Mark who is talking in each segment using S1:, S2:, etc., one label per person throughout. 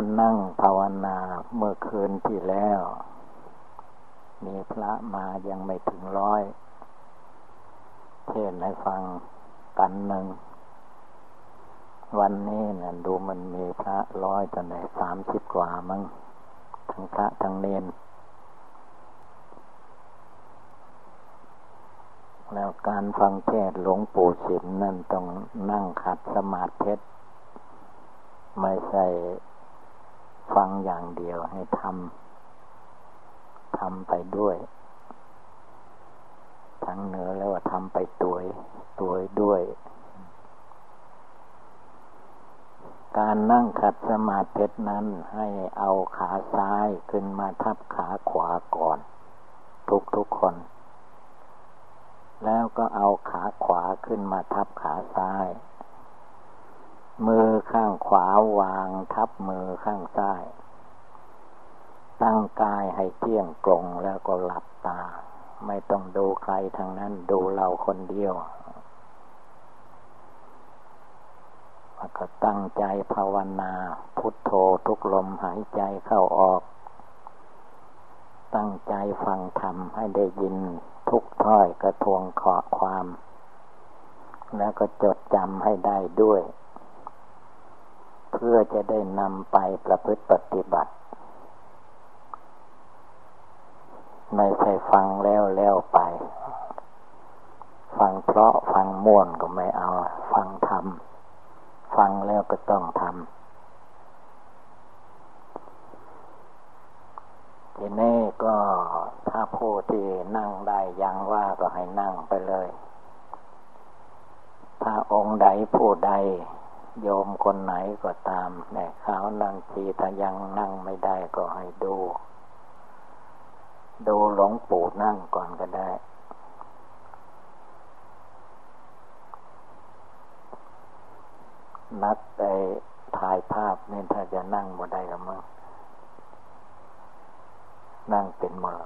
S1: การนั่งภาวนาเมื่อคืนที่แล้ว มีพระมายังไม่ถึงร้อย เทศให้ฟังกันหนึ่ง วันนี้เนี่ยดูมันมีพระร้อยจะไหนสามสิบกว่ามั้งทั้งพระทั้งเนนแล้วการฟังเทศหลวงปู่ศิลนั่นต้องนั่งขัดสมาธิไม่ใช่ ฟังอย่างเดียวให้ทำทำไปด้วย ทั้งเหนือแล้วว่าทำไปตัวตัวด้วย การนั่งขัดสมาธินั้นให้เอาขาซ้ายขึ้นมาทับขาขวาก่อน ทุกทุกคน แล้วก็เอาขาขวาขึ้นมาทับขาซ้าย มือข้างขวาวางทับมือข้างซ้าย ตั้งกายให้เที่ยงตรงแล้วก็หลับตา ไม่ต้องดูใครทางนั้นดูเราคนเดียวแล้วก็ตั้งใจภาวนา พุทโธทุกลมหายใจเข้าออก ตั้งใจฟังธรรมให้ได้ยินทุกถ้อยกระทวงขอความ แล้วก็จดจำให้ได้ด้วย เพื่อจะได้นำไปประพฤติปฏิบัติ ไม่ใช่ฟังแล้วแล้วไป ฟังเพราะฟังม่วนก็ไม่เอา ฟังทำฟังแล้วก็ต้องทำทีนี้ก็ถ้าผู้ที่นั่งได้ยังว่าก็ให้นั่งไปเลย ถ้าองค์ใดผู้ใด โยมคนไหนก็ตามแม่ขาวนั่งทีถ้ายังนั่งไม่ได้ก็ให้ดู ดูหลวงปู่นั่งก่อนก็ได้ นัดไปถ่ายภาพนี่ถ้าจะนั่งบ่ได้ก็มั้งนั่งเป็นมา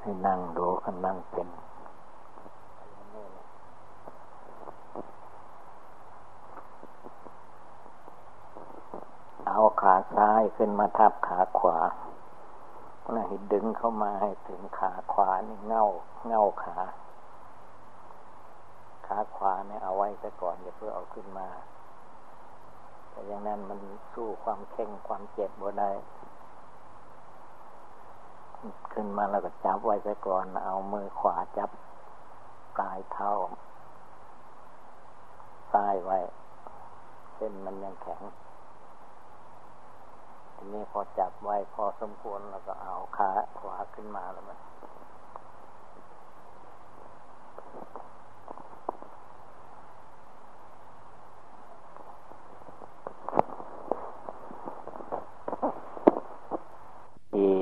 S1: ให้นั่งดูก็นั่งเป็น เอาขาซ้ายขึ้นมาทับขาขวาแล้วให้ดึงเข้ามาให้ถึงขาขวานี่เงาเงาขา ขาขวาเนี่ยเอาไว้ซะก่อนอย่าเพื่อเอาขึ้นมา แต่อย่างนั้นมันสู้ความเข่งความเจ็บบ่ได้ขึ้นมาแล้วก็จับไว้ซะก่อน เอามือขวาจับปลายเท้าซ้ายไว้ เส้นมันยังแข็ง นี้พอจับไว้พอสมควรแล้วก็เอาขาขวาขึ้นมาแล้วมันดี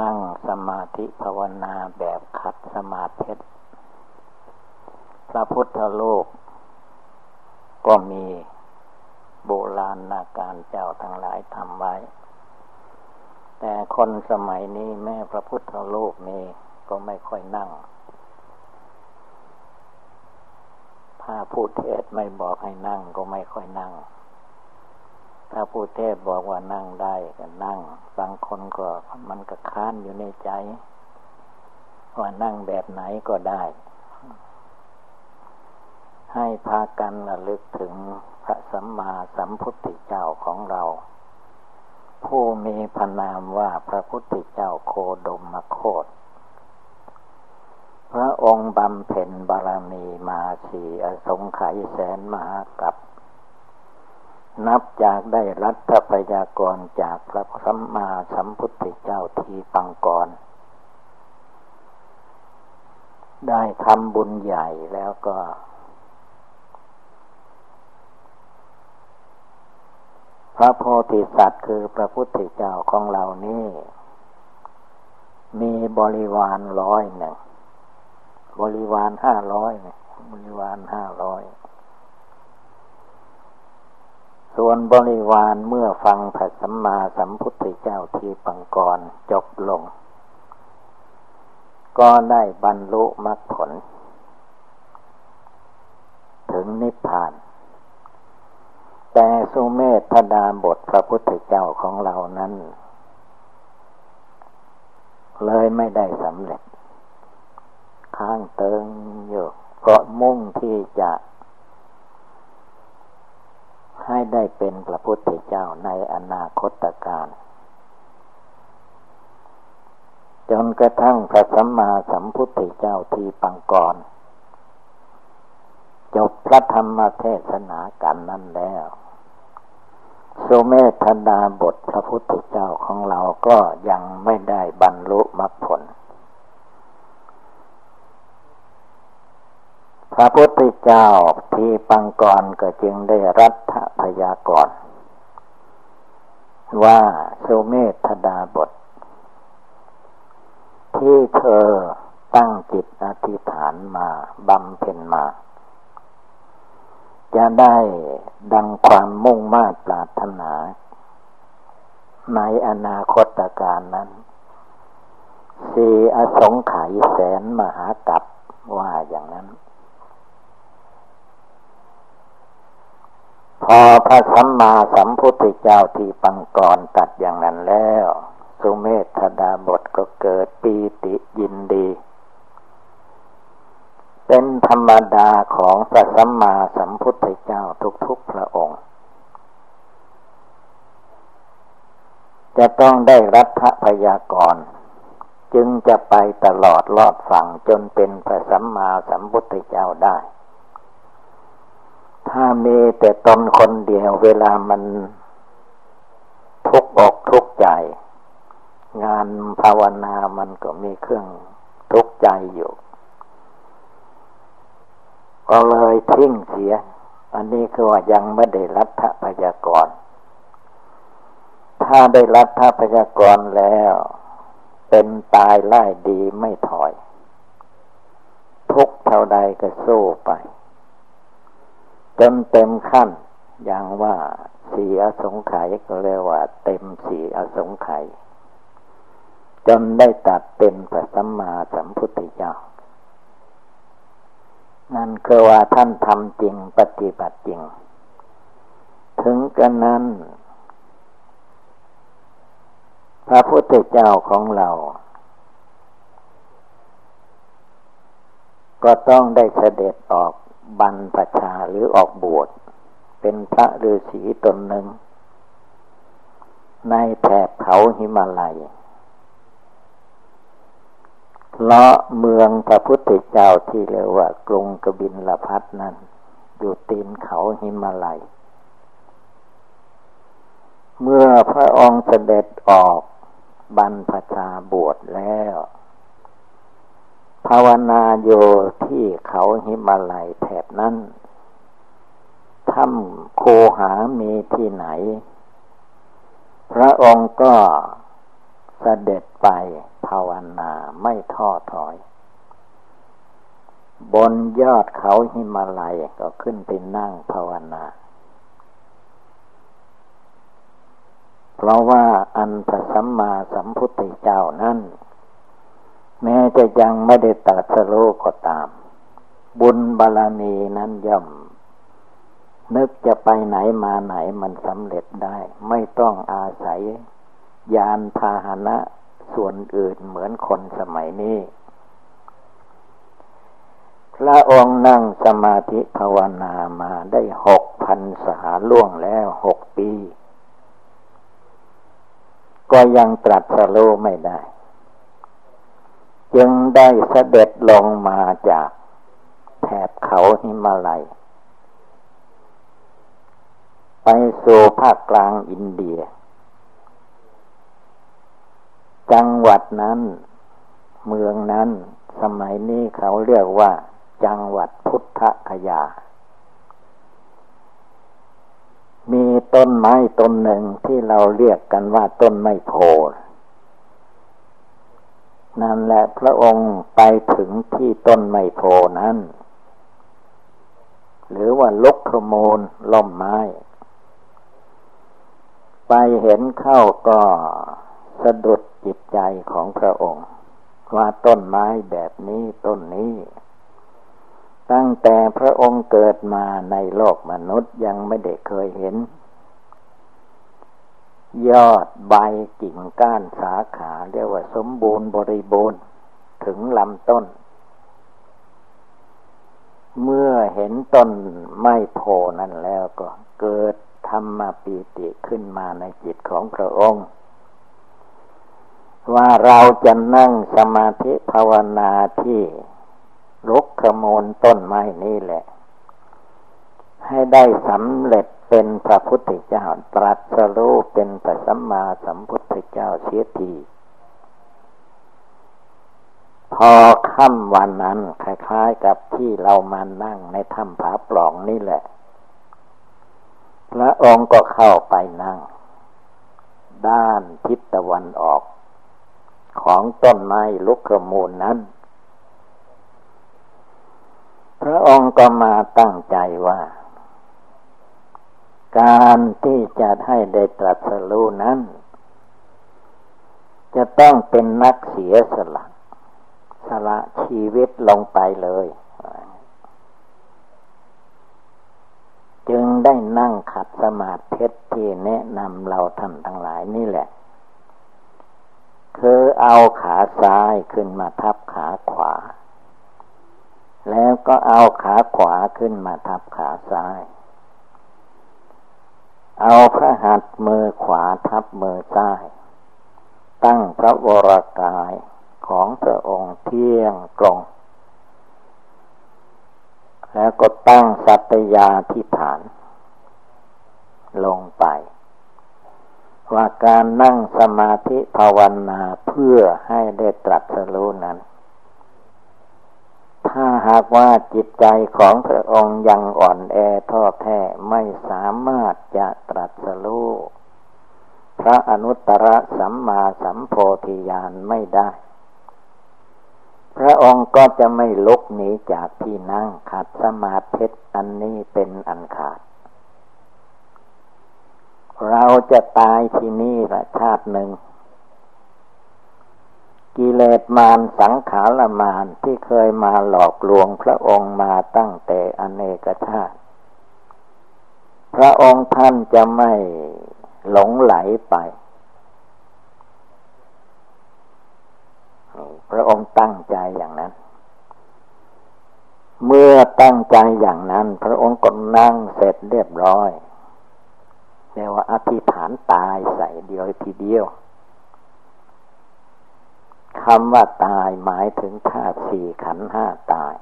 S1: นั่งสมาธิภาวนาแบบขัดสมาธิพระพุทธโลกก็มี โบราณนาการเจ้าทั้งหลายทำไว้ แต่คนสมัยนี้แม่พระพุทธรูปมีก็ไม่ค่อยนั่ง ถ้าผู้เทศไม่บอกให้นั่งก็ไม่ค่อยนั่ง ถ้าผู้เทศบอกว่านั่งได้ก็นั่ง บางคนก็มันก็ค้านอยู่ในใจ ว่านั่งแบบไหนก็ได้ ให้พากันระลึกถึง พระสัมมาสัมพุทธเจ้าของเรา ผู้มีพระนามว่าพระพุทธเจ้าโคดมมโคตพระองค์บำเพ็ญบารมีมาสีอสงไขยแสนมหากับนับจากได้รัฐพยากรจากพระสัมมาสัมพุทธเจ้าทีปังกร ได้ทำบุญใหญ่แล้วก็ พระโพธิสัตว์คือพระพุทธเจ้าของเรานี่มีบริวารร้อยหนึ่งบริวารห้าร้อยบริวารห้าร้อยส่วนบริวารเมื่อฟังพระสัมมาสัมพุทธเจ้าทีปังกรจบลง ก็ได้บรรลุมรรคผล ถึงนิพพาน แต่สุเมธดาบทพระพุทธเจ้าของเรานั้น เลยไม่ได้สำเร็จ ข้างเติงอยู่ก็มุ่งที่จะ ให้ได้เป็นพระพุทธเจ้าในอนาคตการจนกระทั่งพระสัมมาสัมพุทธเจ้าที่ปังกรจบพระธรรมเทศนากันนั้นแล้ว สุเมธดาบทพระพุทธเจ้าของเราก็ยังไม่ได้บรรลุมรรคผล พระพุทธเจ้าที่ปังกรก็จึงได้รัฐพยากรว่าสุเมธดาบท ที่เธอตั้งจิตอธิษฐานมาบำเพ็ญมา จะได้ดังความมุ่งมา่ปรารถนา ในอนาคตการนั้นสีอสงไขยแสนมหากับว่าอย่างนั้น พอพระสัมมาสัมพุทธเจ้าที่ปังกรตัดอย่างนั้นแล้ว สุเมธดาบทก็เกิดปีติยินดี เป็นธรรมดาของพระสัมมาสัมพุทธเจ้าทุกๆพระองค์ จะต้องได้รัฐพยากรจึงจะไปตลอดลอดฝั่งจนเป็นพระสัมมาสัมพุทธเจ้าได้ ถ้ามีแต่ตนคนเดียวเวลามันทุกอกทุกใจ งานภาวนามันก็มีเครื่องทุกใจอยู่ ก็เลยทิ้งเสีย อันนี้คือว่ายังไม่ได้รัฐพยากร ถ้าได้รัฐพยากรแล้ว เป็นตายไล่ดีไม่ถอย ทุกเท่าใดก็สู้ไป จนเต็มขั้นอย่างว่าสีอสงไขยก็เรียกว่า เต็มสีอสงไขยจนได้ตัดเป็นพระสัมมาสัมพุทธเจ้า นั่นคือว่าท่านทำจริงปฏิบัติจริง ถึงกันนั้น พระพุทธเจ้าของเรา ก็ต้องได้เสด็จออกบรรพชาหรือออกบวชเป็นพระฤาษีตนหนึ่ง ในแถบเขาหิมาลัย เพราะเมืองพระพุทธเจ้าที่เรียกว่ากรุงกบินลพัทนั้น อยู่ตีนเขาหิมาลัย เมื่อพระองค์เสด็จออกบรรพชาบวชแล้ว ภาวนาโยที่เขาหิมาลัยแถบนั้นถ้ำโคหามีที่ไหน พระองค์ก็เสด็จไป ภาวนาไม่ท้อถอย บนยอดเขาหิมาลัยก็ขึ้นไปนั่งภาวนา เพราะว่าอันพระสัมมาสัมพุทธเจ้านั้นแม้จะยังไม่ได้ตัดสโลก็ตาม บุญบารมีนั้นย่อม นึกจะไปไหนมาไหนมันสำเร็จได้ ไม่ต้องอาศัยยานพาหนะ ส่วนอื่นเหมือนคนสมัยนี้ พระองค์นั่งสมาธิภาวนามาได้หกพันสาล่วงแล้วหกปี ก็ยังตรัสรู้ไม่ได้ จึงได้เสด็จลงมาจากแถบเขาหิมาลัย ไปสู่ภาคกลางอินเดีย จังหวัดนั้น เมืองนั้น สมัยนี้เขาเรียกว่า จังหวัดพุทธคยา มีต้นไม้ต้นหนึ่งที่เราเรียกกันว่าต้นไม้โพนั่นแหละพระองค์ไปถึงที่ต้นไม้โพนั้น หรือว่าลกขโมลล่มไม้ ไปเห็นเข้าก็ สะดุดจิตใจของพระองค์ ว่าต้นไม้แบบนี้ต้นนี้ ตั้งแต่พระองค์เกิดมาในโลกมนุษย์ยังไม่ได้เคยเห็น ยอดใบกิ่งก้านสาขาเรียกว่าสมบูรณ์บริบูรณ์ถึงลำต้น เมื่อเห็นต้นไม้โพนั่นแล้วก็เกิดธรรมปีติขึ้นมาในจิตของพระองค์ ว่าเราจะนั่งสมาธิภาวนาที่ลุกขโมลต้นไม้นี่แหละ ให้ได้สำเร็จเป็นพระพุทธเจ้าตรัสรู้เป็นพระสัมมาสัมพุทธเจ้าเสียทีพอค่ำวันนั้นคล้ายๆกับที่เรามานั่งในถ้ำผาปล่องนี่แหละ พระองค์ก็เข้าไปนั่ง ด้านทิศตะวันออก ของต้นไม้ลุกขมูลนั้น พระองค์ก็มาตั้งใจว่า การที่จะให้ได้ตรัสรู้นั้น จะต้องเป็นนักเสียสละ สละชีวิตลงไปเลย จึงได้นั่งขัดสมาธิที่แนะนำเราท่านทั้งหลายนี่แหละ คือเอาขาซ้ายขึ้นมาทับขาขวา แล้วก็เอาขาขวาขึ้นมาทับขาซ้าย เอาพระหัตถ์มือขวาทับมือซ้าย ตั้งพระวรากายของพระองค์เที่ยงตรง แล้วก็ตั้งสัตยาธิฐาน ลงไป ว่าการนั่งสมาธิภาวนาเพื่อให้ได้ตรัสรู้นั้น ถ้าหากว่าจิตใจของพระองค์ยังอ่อนแอท้อแท้ไม่สามารถจะตรัสรู้พระอนุตตรสัมมาสัมโพธิญาณไม่ได้ พระองค์ก็จะไม่ลุกหนีจากที่นั่งขัดสมาธิอันนี้เป็นอันขาด เราจะตายที่นี่ละชาติหนึ่ง กิเลสมารสังขารมารที่เคยมาหลอกลวงพระองค์มาตั้งแต่อเนกชาติ พระองค์ท่านจะไม่หลงไหลไป พระองค์ตั้งใจอย่างนั้น เมื่อตั้งใจอย่างนั้น พระองค์ก็นั่งเสร็จเรียบร้อย เรียกว่าอธิษฐานตายใส่เดียวทีเดียวคำว่าตายหมายถึงธาตุสี่ขันห้าตาย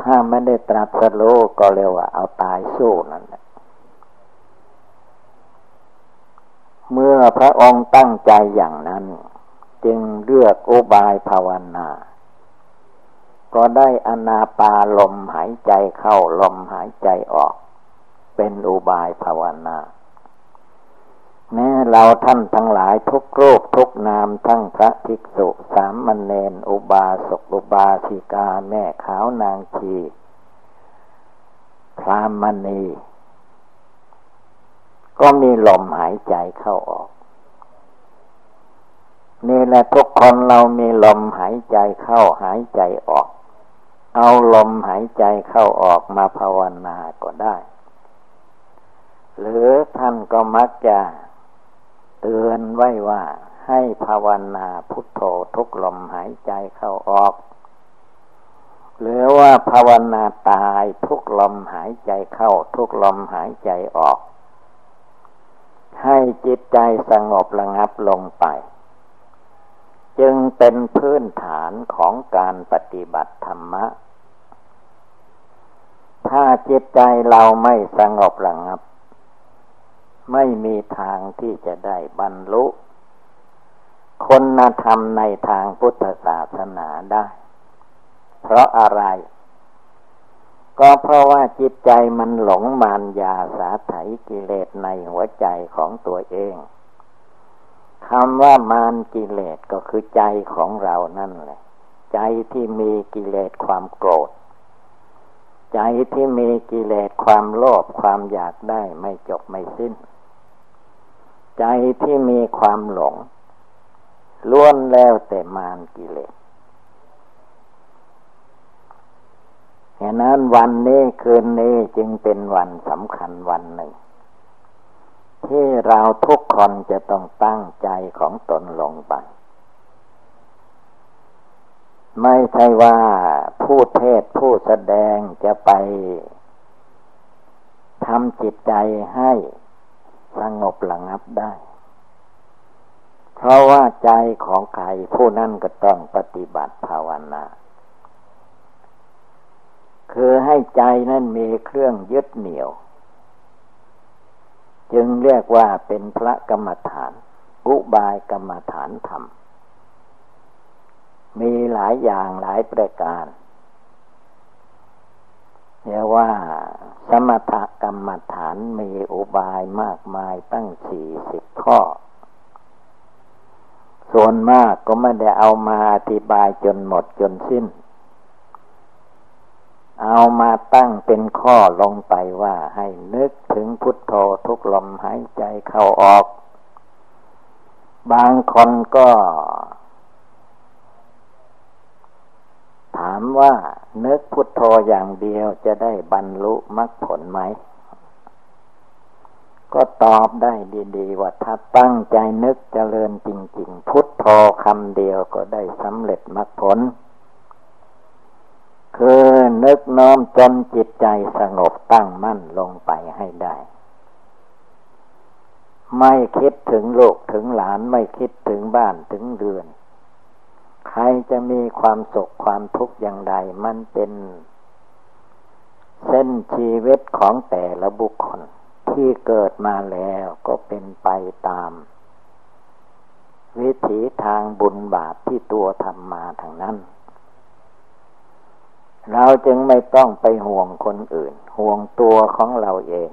S1: ถ้าไม่ได้ตรัสรู้ก็เรียกว่าเอาตายสู้นั่นแหละเมื่อพระองค์ตั้งใจอย่างนั้น จึงเลือกอุบายภาวนา ก็ได้อนาปาลมหายใจเข้าลมหายใจออก เป็นอุบายภาวนาแม้เราท่านทั้งหลายทุกรูปทุกนามทั้งพระภิกษุสามมณเณรอุบาสกอุบาสิกาแม่ขาวนางชีพรามณี ก็มีลมหายใจเข้าออก นี่แหละทุกคนเรามีลมหายใจเข้าหายใจออก เอาลมหายใจเข้าออกมาภาวนาก็ได้ หรือท่านก็มักจะเตือนไว้ว่าให้ภาวนาพุทโธทุกลมหายใจเข้าออก หรือว่าภาวนาตายทุกลมหายใจเข้าทุกลมหายใจออก ให้จิตใจสงบระงับลงไป จึงเป็นพื้นฐานของการปฏิบัติธรรมะ ถ้าจิตใจเราไม่สงบระงับ ไม่มีทางที่จะได้บรรลุคุณธรรมในทางพุทธศาสนาได้ เพราะอะไร ก็เพราะว่าจิตใจมันหลงมานยาสาไถกิเลสในหัวใจของตัวเองคำว่ามารกิเลสก็คือใจของเรานั่นแหละ ใจที่มีกิเลสความโกรธ ใจที่มีกิเลสความโลภความอยากได้ไม่จบไม่สิ้น ใจที่มีความหลงล้วนแล้วแต่มารกิเลสนั้นวันนี้คืนนี้จึงเป็นวันสำคัญวันหนึ่ง ที่เราทุกคนจะต้องตั้งใจของตนลงไป ไม่ใช่ว่าผู้เทศผู้แสดงจะไปทำจิตใจให้ สงบระงับได้ เพราะว่าใจของใครผู้นั้นก็ต้องปฏิบัติภาวนา คือให้ใจนั้นมีเครื่องยึดเหนี่ยว จึงเรียกว่าเป็นพระกรรมฐาน อุบายกรรมฐานธรรม มีหลายอย่างหลายประการ เรียกว่า สมถกรรมฐานมีอุบายมากมายตั้งสี่สิบข้อ ส่วนมากก็ไม่ได้เอามาอธิบายจนหมดจนสิ้น เอามาตั้งเป็นข้อลงไปว่าให้นึกถึงพุทโธทุกลมหายใจเข้าออก บางคนก็ ถามว่านึกพุทโธอย่างเดียวจะได้บรรลุมรรคผลไหม ก็ตอบได้ดีๆ ว่าถ้าตั้งใจนึกเจริญจริง ๆ พุทโธคำเดียวก็ได้สำเร็จมรรคผล คือนึกน้อมจนจิตใจสงบตั้งมั่นลงไปให้ได้ไม่คิดถึงโลกถึงหลานไม่คิดถึงบ้านถึงเรือน ใครจะมีความสุขความทุกข์อย่างใด มันเป็นเส้นชีวิตของแต่ละบุคคลที่เกิดมาแล้วก็เป็นไปตาม วิถีทางบุญบาปที่ตัวทำมาทางนั้น เราจึงไม่ต้องไปห่วงคนอื่น ห่วงตัวของเราเอง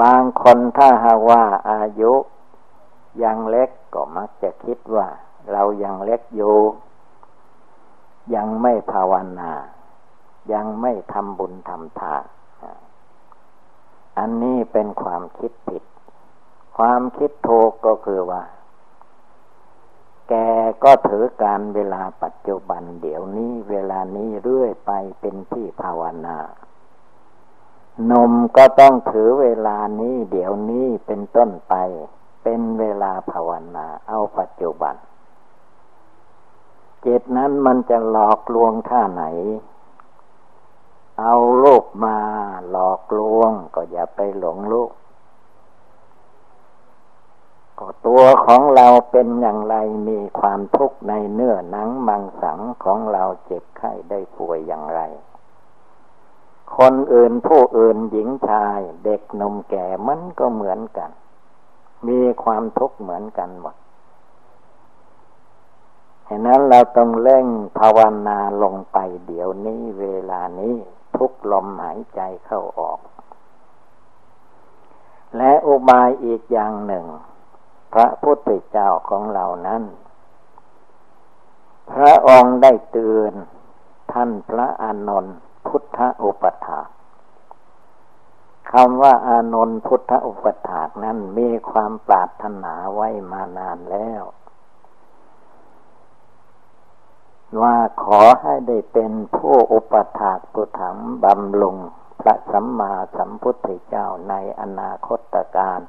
S1: บางคนถ้าหากว่าอายุยังเล็กก็มักจะคิดว่า เรายังเล็กอยู่ ยังไม่ภาวนา ยังไม่ทำบุญทำทานอันนี้เป็นความคิดผิด ความคิดถูกก็คือว่า แกก็ถือการเวลาปัจจุบันเดี๋ยวนี้เวลานี้เรื่อยไปเป็นที่ภาวนานมก็ต้องถือเวลานี้เดี๋ยวนี้เป็นต้นไป เป็นเวลาภาวนาเอาปัจจุบัน จิตนั้นมันจะหลอกลวงท่าไหน เอาโลกมาหลอกลวง ก็อย่าไปหลงโลกก็ตัวของเราเป็นอย่างไรมีความทุกข์ในเนื้อหนังมังสังของเราเจ็บไข้ได้ป่วยอย่างไร คนอื่นผู้อื่นหญิงชายเด็กนมแก่มันก็เหมือนกัน มีความทุกข์เหมือนกันหมด ฉะนั้นเราต้องเร่งภาวนาลงไปเดี๋ยวนี้เวลานี้ทุกลมหายใจเข้าออก และอุบายอีกอย่างหนึ่ง พระพุทธเจ้าของเรานั้น พระองค์ได้เตือนท่านพระอานนท์พุทธอุปถาคำว่าอานนท์พุทธอุปถากนั้นมีความปรารถนาไว้มานานแล้ว ว่าขอให้ได้เป็นผู้อุปถากปุถังบำลุงพระสัมมาสัมพุทธเจ้าในอนาคตการ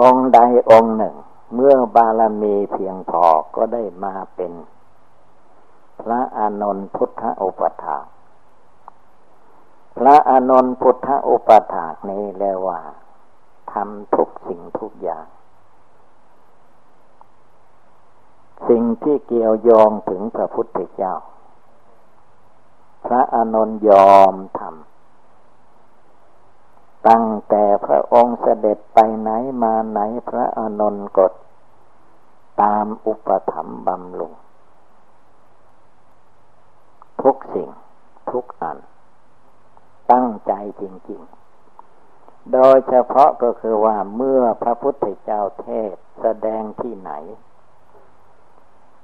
S1: องค์ใดองค์หนึ่ง เมื่อบารมีเพียงพอก็ได้มาเป็น พระอานนท์พุทธอุปถาพระอานนท์พุทธอุปถากนี้เรียกว่าทำทุกสิ่งทุกอย่าง สิ่งที่เกี่ยวโยงถึงพระพุทธเจ้า พระอานนท์ยอมทำตั้งแต่พระองค์เสด็จไปไหนมาไหนพระอานนท์กดตามอุปถัมภ์บำรุงทุกสิ่งทุกอัน ตั้งใจจริง ๆ โดยเฉพาะก็คือว่าเมื่อพระพุทธเจ้าเทศแสดงที่ไหน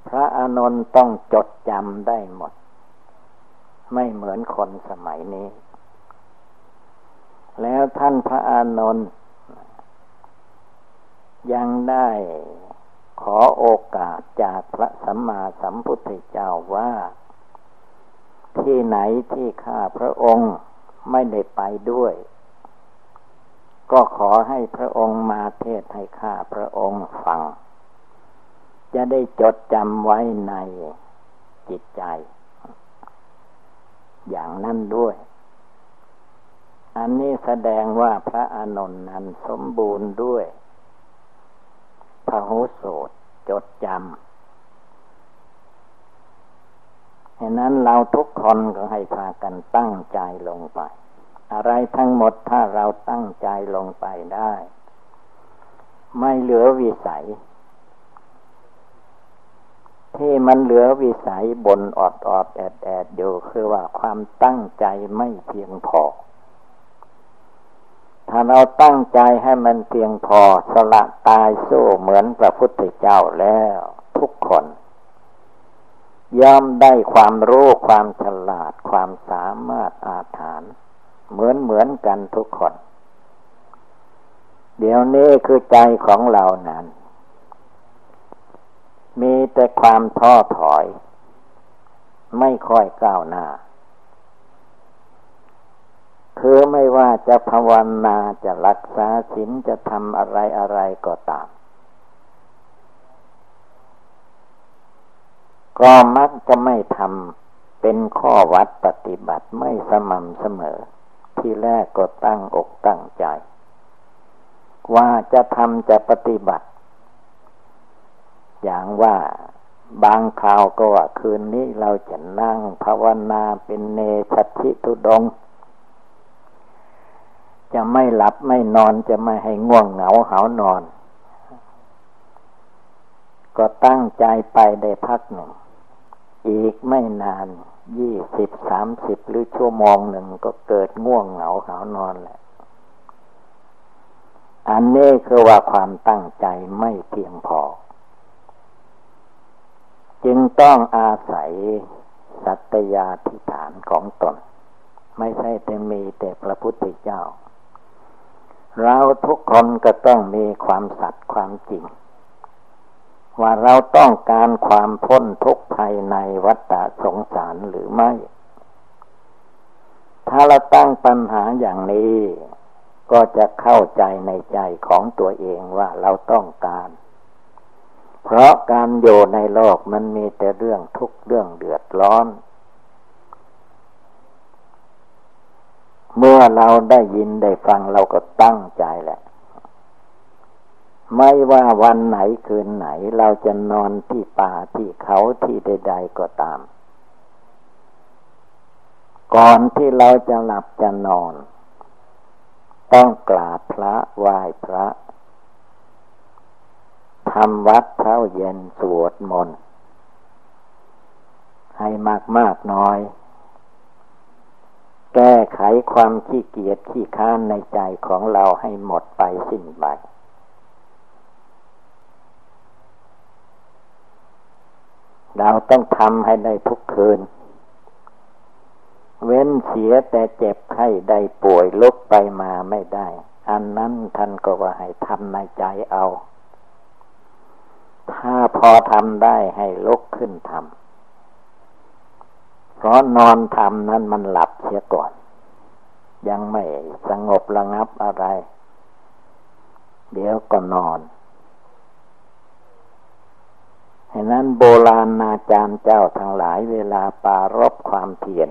S1: พระอานนท์ต้องจดจำได้หมด ไม่เหมือนคนสมัยนี้ แล้วท่านพระอานนท์ยังได้ขอโอกาสจากพระสัมมาสัมพุทธเจ้าว่า ที่ไหนที่ข้าพระองค์ไม่ได้ไปด้วย ก็ขอให้พระองค์มาเทศให้ข้าพระองค์ฟัง จะได้จดจำไว้ในจิตใจ อย่างนั้นด้วย อันนี้แสดงว่าพระอานนท์นั้นสมบูรณ์ด้วยพระโหโสตจดจำฉะนั้นเราทุกคนก็ให้พากันตั้งใจลงไป อะไรทั้งหมดถ้าเราตั้งใจลงไปได้ ไม่เหลือวิสัย ที่มันเหลือวิสัยบนอดอดแอดแอดอยู่คือว่าความตั้งใจไม่เพียงพอ ถ้าเราตั้งใจให้มันเพียงพอสละตายสู้เหมือนพระพุทธเจ้าแล้วทุกคน ย่อมได้ความรู้ความฉลาดความสามารถอาถานเหมือนเหมือนกันทุกคน เดี๋ยวนี้คือใจของเรานั้น มีแต่ความท้อถอย ไม่ค่อยก้าวหน้าคือไม่ว่าจะภาวนาจะรักษาศีลจะทำอะไรอะไรก็ตาม ก็มักจะไม่ทำเป็นข้อวัดปฏิบัติไม่สม่ำเสมอ ที่แรกก็ตั้งอกตั้งใจ ว่าจะทำจะปฏิบัติ อย่างว่าบางคราวก็ว่าคืนนี้เราจะนั่งภาวนาเป็นเนชัชิตุดง จะไม่หลับไม่นอนจะไม่ให้ง่วงเหงาเหานอน ก็ตั้งใจไปได้พักหนึ่ง อีกไม่นานยี่สิบสามสิบหรือชั่วโมงหนึ่งก็เกิดง่วงเหงาหานอนแหละ อันนี้คือว่าความตั้งใจไม่เพียงพอ จึงต้องอาศัยสัตยาธิฐานของตน ไม่ใช่แต่มีแต่พระพุทธเจ้า เราทุกคนก็ต้องมีความสัตย์ความจริง ว่าเราต้องการความพ้นทุกข์ภายในวัฏสงสารหรือไม่ ถ้าเราตั้งปัญหาอย่างนี้ ก็จะเข้าใจในใจของตัวเองว่าเราต้องการ เพราะการอยู่ในโลกมันมีแต่เรื่องทุกข์เรื่องเดือดร้อน เมื่อเราได้ยินได้ฟังเราก็ตั้งใจแหละ ไม่ว่าวันไหนคืนไหนเราจะนอนที่ป่าที่เขาที่ใด ๆก็ตาม ก่อนที่เราจะหลับจะนอน ต้องกราบพระไหว้พระ ทำวัดเช้าเย็นสวดมนต์ให้มากมากน้อย แก้ไขความขี้เกียจขี้ค้านในใจของเราให้หมดไปสิ้นไปเราต้องทำให้ได้ทุกคืน เว้นเสียแต่เจ็บไข้ได้ป่วยลุกไปมาไม่ได้ อันนั้นท่านก็ว่าให้ทำในใจเอา ถ้าพอทำได้ให้ลุกขึ้นทำเพราะนอนทำนั้นมันหลับเสียก่อน ยังไม่สงบระงับอะไร เดี๋ยวก็นอนฉะนั้นโบราณอาจารย์เจ้าทั้งหลายเวลาปารบความเพียร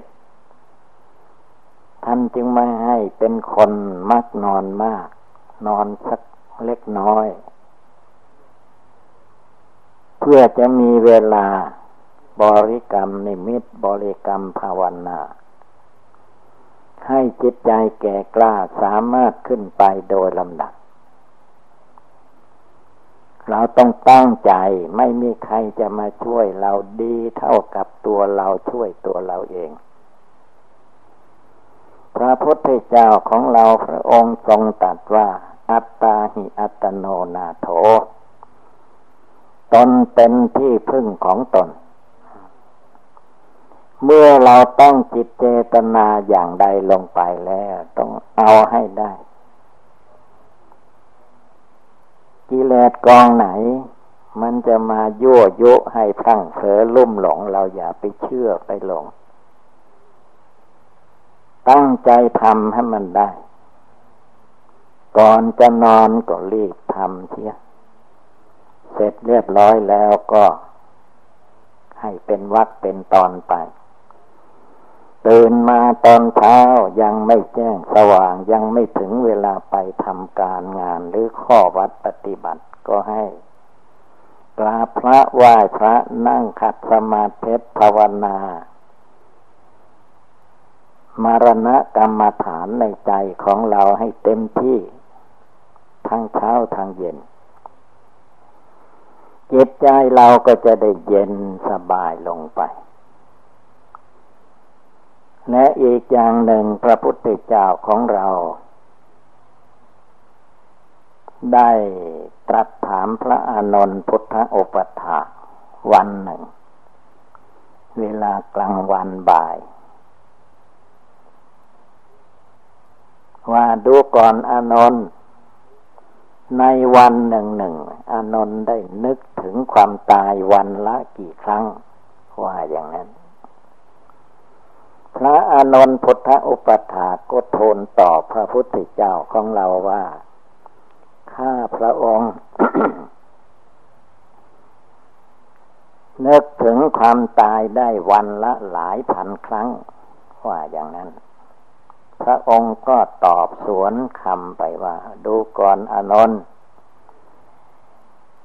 S1: ท่านจึงไม่ให้เป็นคนมักนอนมาก นอนสักเล็กน้อย พื่อจะมีเวลาบริกรรมนิมิตบริกรรมภาวนา ให้จิตใจแก่กล้าสามารถขึ้นไปโดยลำดับ เราต้องตั้งใจไม่มีใครจะมาช่วยเราดีเท่ากับตัวเราช่วยตัวเราเอง พระพุทธเจ้าของเราพระองค์ทรงตรัสว่า อัตตาหิอัตโนนาโถ ตนเป็นที่พึ่งของตน เมื่อเราต้องจิตเจตนาอย่างใดลงไปแล้ว ต้องเอาให้ได้ กิเลสกองไหน มันจะมายั่วยุให้พังเผลอลุ่มหลง เราอย่าไปเชื่อไปหลง ตั้งใจทำให้มันได้ ก่อนจะนอนก็รีบทำเสีย เสร็จเรียบร้อยแล้วก็ให้เป็นวัดเป็นตอนไป ตื่นมาตอนเช้ายังไม่แจ้งสว่างยังไม่ถึงเวลาไปทำการงานหรือข้อวัดปฏิบัติก็ให้กราบพระไหว้พระนั่งขัดสมาธิภาวนา มารณะกรรมฐานในใจของเราให้เต็มที่ ทั้งเช้าทั้งเย็น จิตใจเราก็จะได้เย็นสบายลงไป และอีกอย่างหนึ่งพระพุทธเจ้าของเรา ได้ตรัสถามพระอานนท์พุทธโอปถาวันหนึ่ง เวลากลางวันบ่าย ว่าดูก่อนอานนท์ ในวันหนึ่งหนึ่งอานนท์ได้นึกถึงความตายวันละกี่ครั้งว่าอย่างนั้น พระอานนท์พุทธอุปถาก็ทูลตอบพระพุทธเจ้าของเราว่า ข้าพระองค์นึกถึงความตายได้วันละหลายพันครั้ง ว่าอย่างนั้น พระองค์ก็ตอบสวนคำไปว่า ดูก่อนอนนท์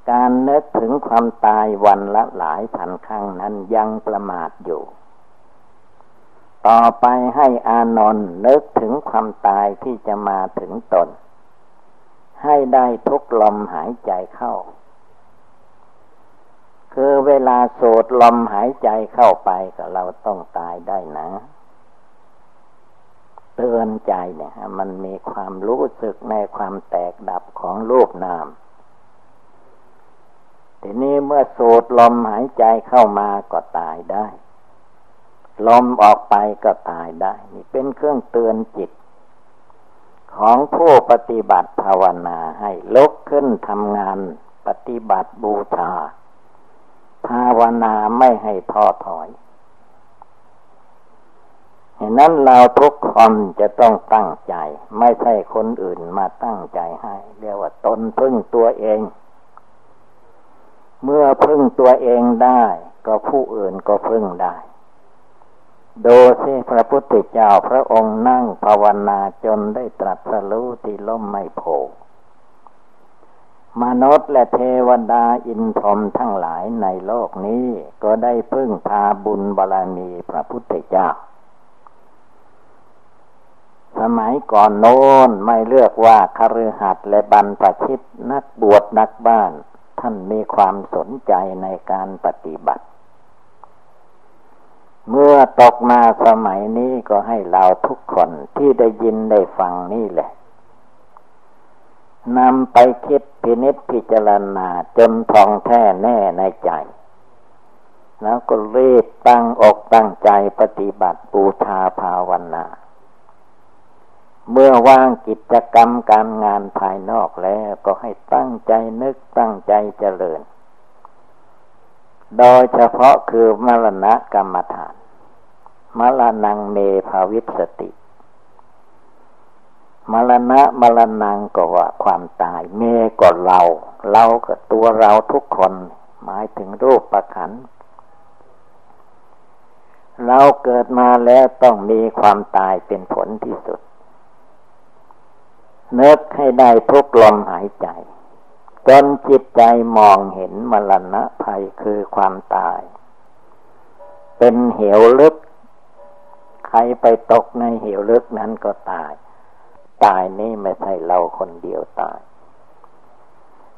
S1: การนึกถึงความตายวันละหลายพันครั้งนั้นยังประมาทอยู่ ต่อไปให้อานนท์นึกถึงความตายที่จะมาถึงตน ให้ได้ทุกลมหายใจเข้า คือเวลาสูดลมหายใจเข้าไปก็เราต้องตายได้นะ เตือนใจเนี่ยมันมีความรู้สึกในความแตกดับของรูปนาม ทีนี้เมื่อสูดลมหายใจเข้ามาก็ตายได้ ลมออกไปก็ตายได้ นี่เป็นเครื่องเตือนจิต ของผู้ปฏิบัติภาวนาให้ลุกขึ้นทำงาน ปฏิบัติบูชาภาวนาไม่ให้ท้อถอย ฉะนั้นเราทุกคนจะต้องตั้งใจ ไม่ใช่คนอื่นมาตั้งใจให้ เรียกว่าตนพึ่งตัวเอง เมื่อพึ่งตัวเองได้ ก็ผู้อื่นก็พึ่งได้โดสิพระพุทธเจ้าพระองค์นั่งภาวนาจนได้ตรัสรู้ที่ล่มไม่โพมนุษย์และเทวดาอินทรมทั้งหลายในโลกนี้ ก็ได้พึ่งพาบุญบารมีพระพุทธเจ้า สมัยก่อนโน้นไม่เลือกว่าคฤหัสถ์และบรรพชิตนักบวชนักบ้าน ท่านมีความสนใจในการปฏิบัติ เมื่อตกมาสมัยนี้ก็ให้เราทุกคนที่ได้ยินได้ฟังนี่แหละนำไปคิดพินิจพิจารณาจนทองแท้แน่ในใจ แล้วก็รีบตั้งอกตั้งใจปฏิบัติปูชาภาวนา เมื่อว่างกิจกรรมการงานภายนอกแล้วก็ให้ตั้งใจนึกตั้งใจเจริญ โดยเฉพาะคือมรณะกรรมฐานมรณงเมภาวิสติ มรณะมรณงก็ว่าความตาย เมก็เรา เราก็ตัวเราทุกคน หมายถึงรูปประขัน เราเกิดมาแล้วต้องมีความตายเป็นผลที่สุด นึกให้ได้ทุกลมหายใจ จนจิตใจมองเห็นมรณะภัยคือความตาย เป็นเหวลึก ใครไปตกในเหวลึกนั้นก็ตาย ตายนี่ไม่ใช่เราคนเดียวตาย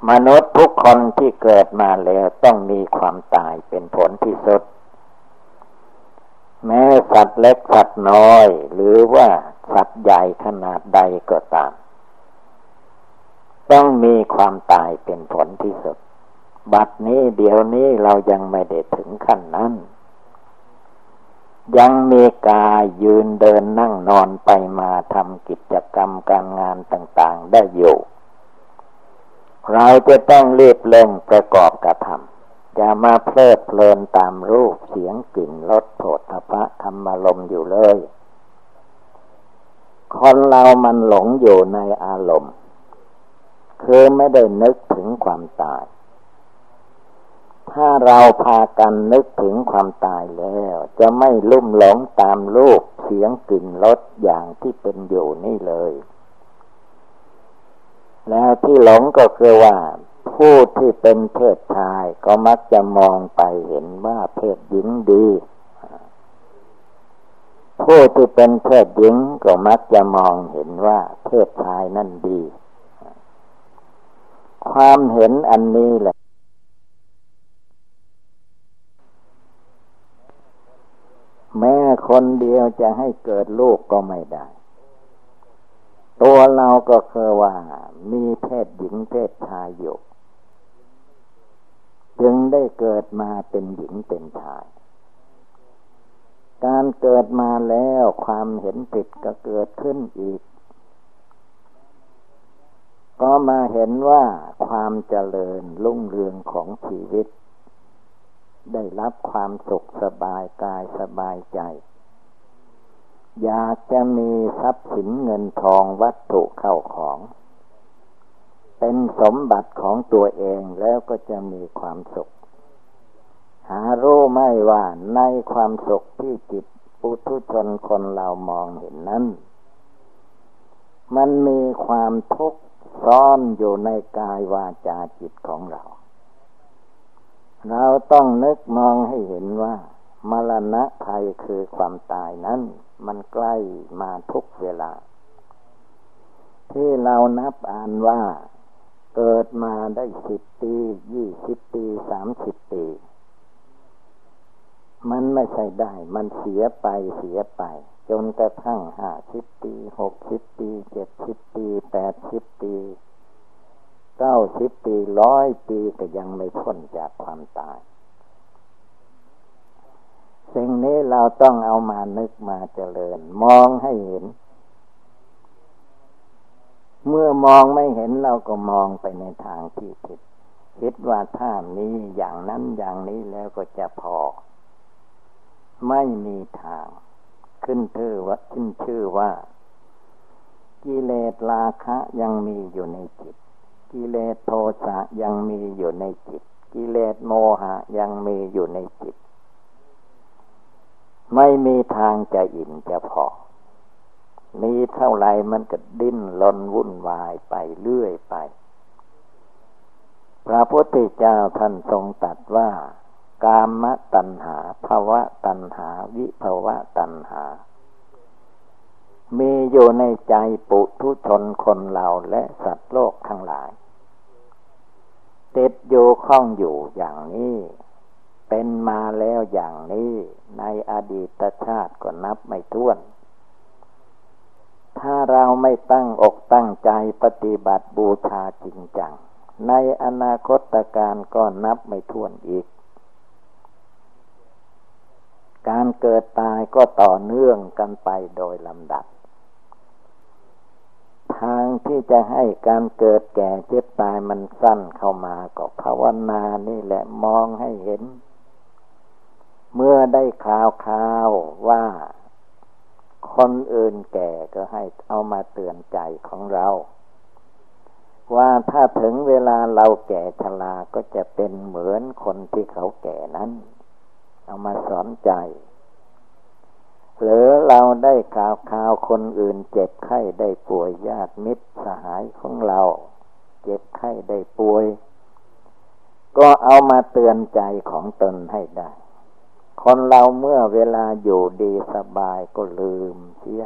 S1: มนุษย์ทุกคนที่เกิดมาแล้วต้องมีความตายเป็นผลที่สุด แม้สัตว์เล็กสัตว์น้อย หรือว่าสัตว์ใหญ่ขนาดใดก็ตาม ต้องมีความตายเป็นผลที่สุด บัดนี้เดี๋ยวนี้เรายังไม่ได้ถึงขั้นนั้น ยังมีกายยืนเดินนั่งนอนไปมาทำกิจกรรมการงานต่างๆได้อยู่ เราจะต้องรีบเร่งประกอบกระทำอย่ามาเพลิดเพลินตามรูปเสียงกลิ่นรสโผฏฐพะธรรมลมอยู่เลย คนเรามันหลงอยู่ในอารมณ์ คือไม่ได้นึกถึงความตาย ถ้าเราพากันนึกถึงความตายแล้ว จะไม่ลุ่มหลงตามรูปเสียงกลิ่นรสอย่างที่เป็นอยู่นี่เลย แล้วที่หลงก็คือว่า ผู้ที่เป็นเพศชายก็มักจะมองไปเห็นว่าเพศหญิงดีผู้ที่เป็นเพศหญิงก็มักจะมองเห็นว่าเพศชายนั่นดี ความเห็นอันนี้แหละ แม้คนเดียวจะให้เกิดลูกก็ไม่ได้ ตัวเราก็คือว่า มีเพศหญิงเพศชายอยู่จึงได้เกิดมาเป็นหญิงเป็นชาย การเกิดมาแล้วความเห็นผิดก็เกิดขึ้นอีก ก็มาเห็นว่าความเจริญรุ่งเรืองของชีวิต ได้รับความสุขสบายกายสบายใจ อยากจะมีทรัพย์สินเงินทองวัตถุเข้าของ เป็นสมบัติของตัวเองแล้วก็จะมีความสุข หารู้ไม่ว่าในความสุขที่จิตปุถุชนคนเรามองเห็นนั้น มันมีความทุกข์ ซ้อนอยู่ในกายวาจาจิตของเรา เราต้องนึกมองให้เห็นว่า มรณะภัยคือความตายนั้น มันใกล้มาทุกเวลา ที่เรานับอ่านว่า เกิดมาได้สิบปียี่สิบปีสามสิบปีมันไม่ใช่ได้ มันเสียไปเสียไป จนกระทั่งห้าสิบปีหกสิบปีเจ็ดสิบปีแปดสิบปีเก้าสิบปีร้อยปีก็ยังไม่พ้นจากความตาย สิ่งนี้เราต้องเอามานึกมาเจริญ มองให้เห็น เมื่อมองไม่เห็นเราก็มองไปในทางที่ผิดคิดว่าถ้ามีอย่างนั้นอย่างนี้แล้วก็จะพอ ไม่มีทาง ขึ้นชื่อว่าขึ้นชื่อว่า กิเลสราคะยังมีอยู่ในจิต กิเลสโทสะยังมีอยู่ในจิต กิเลสโมหะยังมีอยู่ในจิต ไม่มีทางจะอิ่มจะพอมีเท่าไรมันก็ดิ้นลนวุ่นวายไปเรื่อยไป พระพุทธเจ้าท่านทรงตัดว่า กามตัณหาภาวะตัณหา วิภาวะตัณหา มีอยู่ในใจปุถุชนคนเราและสัตว์โลกทั้งหลาย ติดอยู่ข้องอยู่อย่างนี้ เป็นมาแล้วอย่างนี้ ในอดีตชาติก็นับไม่ถ้วนถ้าเราไม่ตั้งอกตั้งใจปฏิบัติบูชาจริงจัง ในอนาคตการก็นับไม่ถ้วนอีก การเกิดตายก็ต่อเนื่องกันไปโดยลำดับ ทางที่จะให้การเกิดแก่เจ็บตายมันสั้นเข้ามาก็ภาวนานี่แหละมองให้เห็น เมื่อได้ข่าวข่าวว่า คนอื่นแก่ก็ให้เอามาเตือนใจของเรา ว่าถ้าถึงเวลาเราแก่ชราก็จะเป็นเหมือนคนที่เขาแก่นั้น เอามาสอนใจ หรือเราได้ข่าวข่าวคนอื่น เจ็บไข้ได้ป่วยญาติมิตรสหายของเรา เจ็บไข้ได้ป่วย ก็เอามาเตือนใจของตนให้ได้ คนเราเมื่อเวลาอยู่ดีสบายก็ลืมเสีย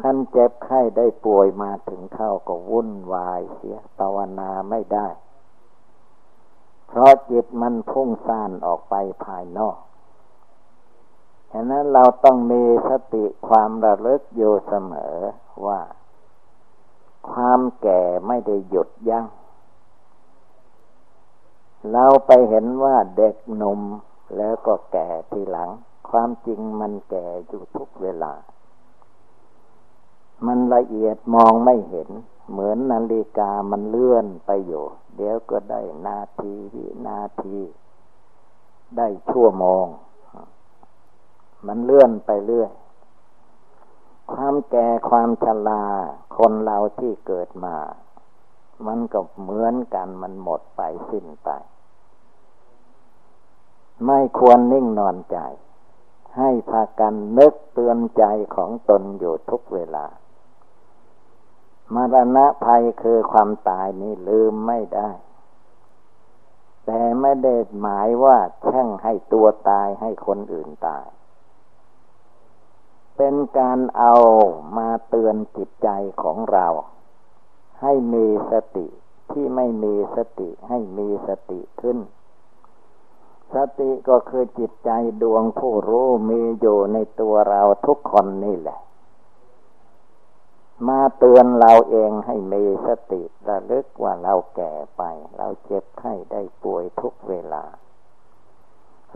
S1: ขั้นเจ็บไข้ได้ป่วยมาถึงเข้าก็วุ่นวายเสียภาวนาไม่ได้ เพราะจิตมันพุ่งซ่านออกไปภายนอกฉะนั้นเราต้องมีสติความระลึกอยู่เสมอว่า ความแก่ไม่ได้หยุดยัง้งเราไปเห็นว่าเด็กหนุ่มแล้วก็แก่ทีหลัง ความจริงมันแก่อยู่ทุกเวลา มันละเอียดมองไม่เห็น เหมือนนาฬิกามันเลื่อนไปอยู่ เดี๋ยวก็ได้นาทีวินาที ได้ชั่วโมง มันเลื่อนไปเรื่อย ความแก่ความชราคนเราที่เกิดมา มันก็เหมือนกันมันหมดไปสิ้นไป ไม่ควรนิ่งนอนใจ ให้พากันนึกเตือนใจของตนอยู่ทุกเวลา มรณะภัยคือความตายนี้ลืมไม่ได้ แต่ไม่ได้หมายว่าแช่งให้ตัวตายให้คนอื่นตาย เป็นการเอามาเตือนจิตใจของเรา ให้มีสติที่ไม่มีสติให้มีสติขึ้น สติก็คือจิตใจดวงผู้รู้มีอยู่ในตัวเราทุกคนนี่แหละ มาเตือนเราเองให้มีสติระลึกว่าเราแก่ไป เราเจ็บไข้ได้ป่วยทุกเวลา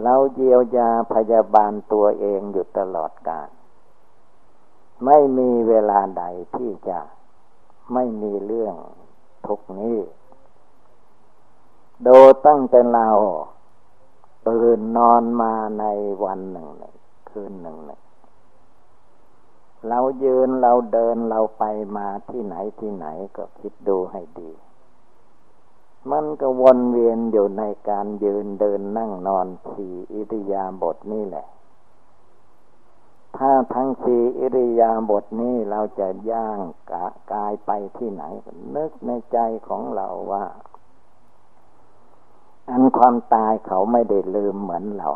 S1: เราเยียวยาพยาบาลตัวเองอยู่ตลอดกาลไม่มีเวลาใดที่จะไม่มีเรื่องทุกนี้ โดตั้งแต่เราตื่นนอนมาในวันหนึ่งคืนหนึ่งหนึ่ง เรายืนเราเดินเราไปมาที่ไหนที่ไหนก็คิดดูให้ดี มันก็วนเวียนอยู่ในการยืนเดินนั่งนอนสี่อิริยาบถนี่แหละ ถ้าทั้งสี่อิริยาบถนี้เราจะย่างกะกายไปที่ไหน นึกในใจของเราว่า อันความตายเขาไม่ได้ลืมเหมือนเรา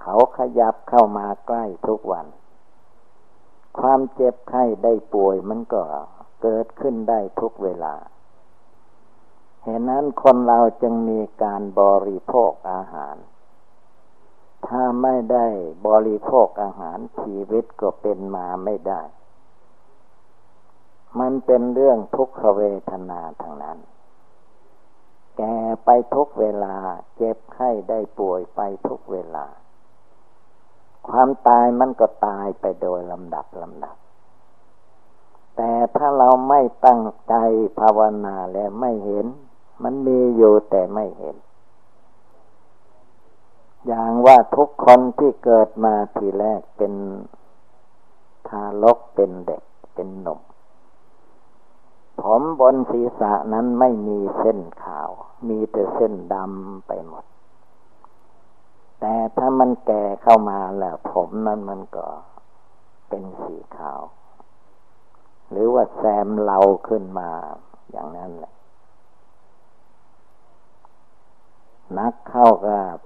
S1: เขาขยับเข้ามาใกล้ทุกวัน ความเจ็บไข้ได้ป่วยมันก็เกิดขึ้นได้ทุกเวลาเห็นนั้นคนเราจึงมีการบริโภคอาหาร ถ้าไม่ได้บริโภคอาหารชีวิตก็เป็นมาไม่ได้ มันเป็นเรื่องทุกขเวทนาทางนั้น แก่ไปทุกเวลา เจ็บไข้ได้ป่วยไปทุกเวลา ความตายมันก็ตายไปโดยลำดับลำดับ แต่ถ้าเราไม่ตั้งใจภาวนาแล้วไม่เห็น มันมีอยู่แต่ไม่เห็น อย่างว่าทุกคนที่เกิดมาทีแรกเป็นทารกเป็นเด็กเป็นหนุ่ม ผมบนศีรษะนั้นไม่มีเส้นขาว มีแต่เส้นดำไปหมด แต่ถ้ามันแก่เข้ามาแล้วผมนั้นมันก็เป็นสีขาว หรือว่าแซมเราขึ้นมาอย่างนั้นแหละ นักเข้ากับ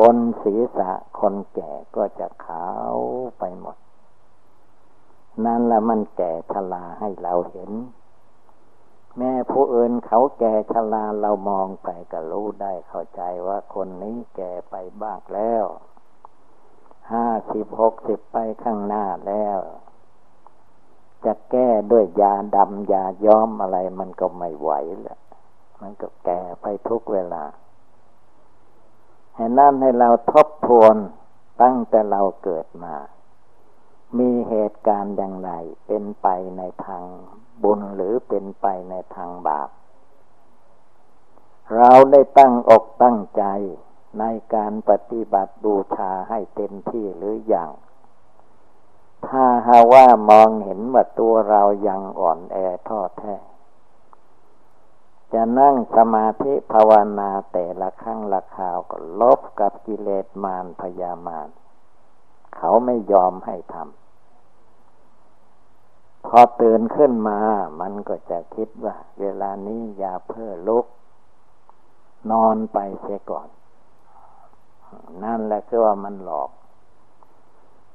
S1: บนศีรษะคนแก่ก็จะขาวไปหมด นั่นละมันแก่ชราให้เราเห็น แม่ผู้อื่นเขาแก่ชราเรามองไปก็รู้ได้เข้าใจว่าคนนี้แก่ไปบ้างแล้วห้าสิบหกสิบไปข้างหน้าแล้ว จะแก้ด้วยยาดำยาย้อมอะไรมันก็ไม่ไหวแหละมันก็แก่ไปทุกเวลาให้นั่นให้เราทบทวนตั้งแต่เราเกิดมา มีเหตุการณ์อย่างไร เป็นไปในทาง บุญหรือเป็นไปในทางบาป เราได้ตั้งอกตั้งใจในการปฏิบัติบูชาให้เต็มที่หรืออยังถ้าหาว่ามองเห็นว่าตัวเรายังอ่อนแอท้อแท้ จะนั่งสมาธิภาวนาแต่ละครั้งละคราวก็ลบกับกิเลสมารพยามาร เขาไม่ยอมให้ทำ พอตื่นขึ้นมา มันก็จะคิดว่า เวลานี้อย่าเพ้อลุก นอนไปเสียก่อน นั่นแหละคือว่ามันหลอก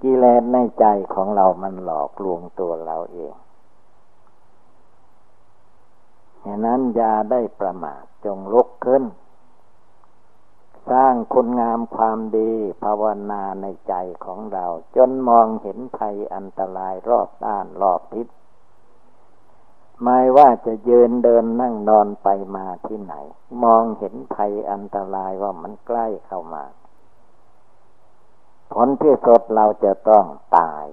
S1: กิเลสในใจของเรามันหลอกลวงตัวเราเองฉะนั้นอย่าได้ประมาทจงลุกขึ้น สร้างคุณงามความดีภาวนาในใจของเรา จนมองเห็นภัยอันตรายรอบด้านรอบทิศไม่ว่าจะยืนเดินนั่งนอนไปมาที่ไหน มองเห็นภัยอันตรายว่ามันใกล้เข้ามา ผลที่สุดเราจะต้องตาย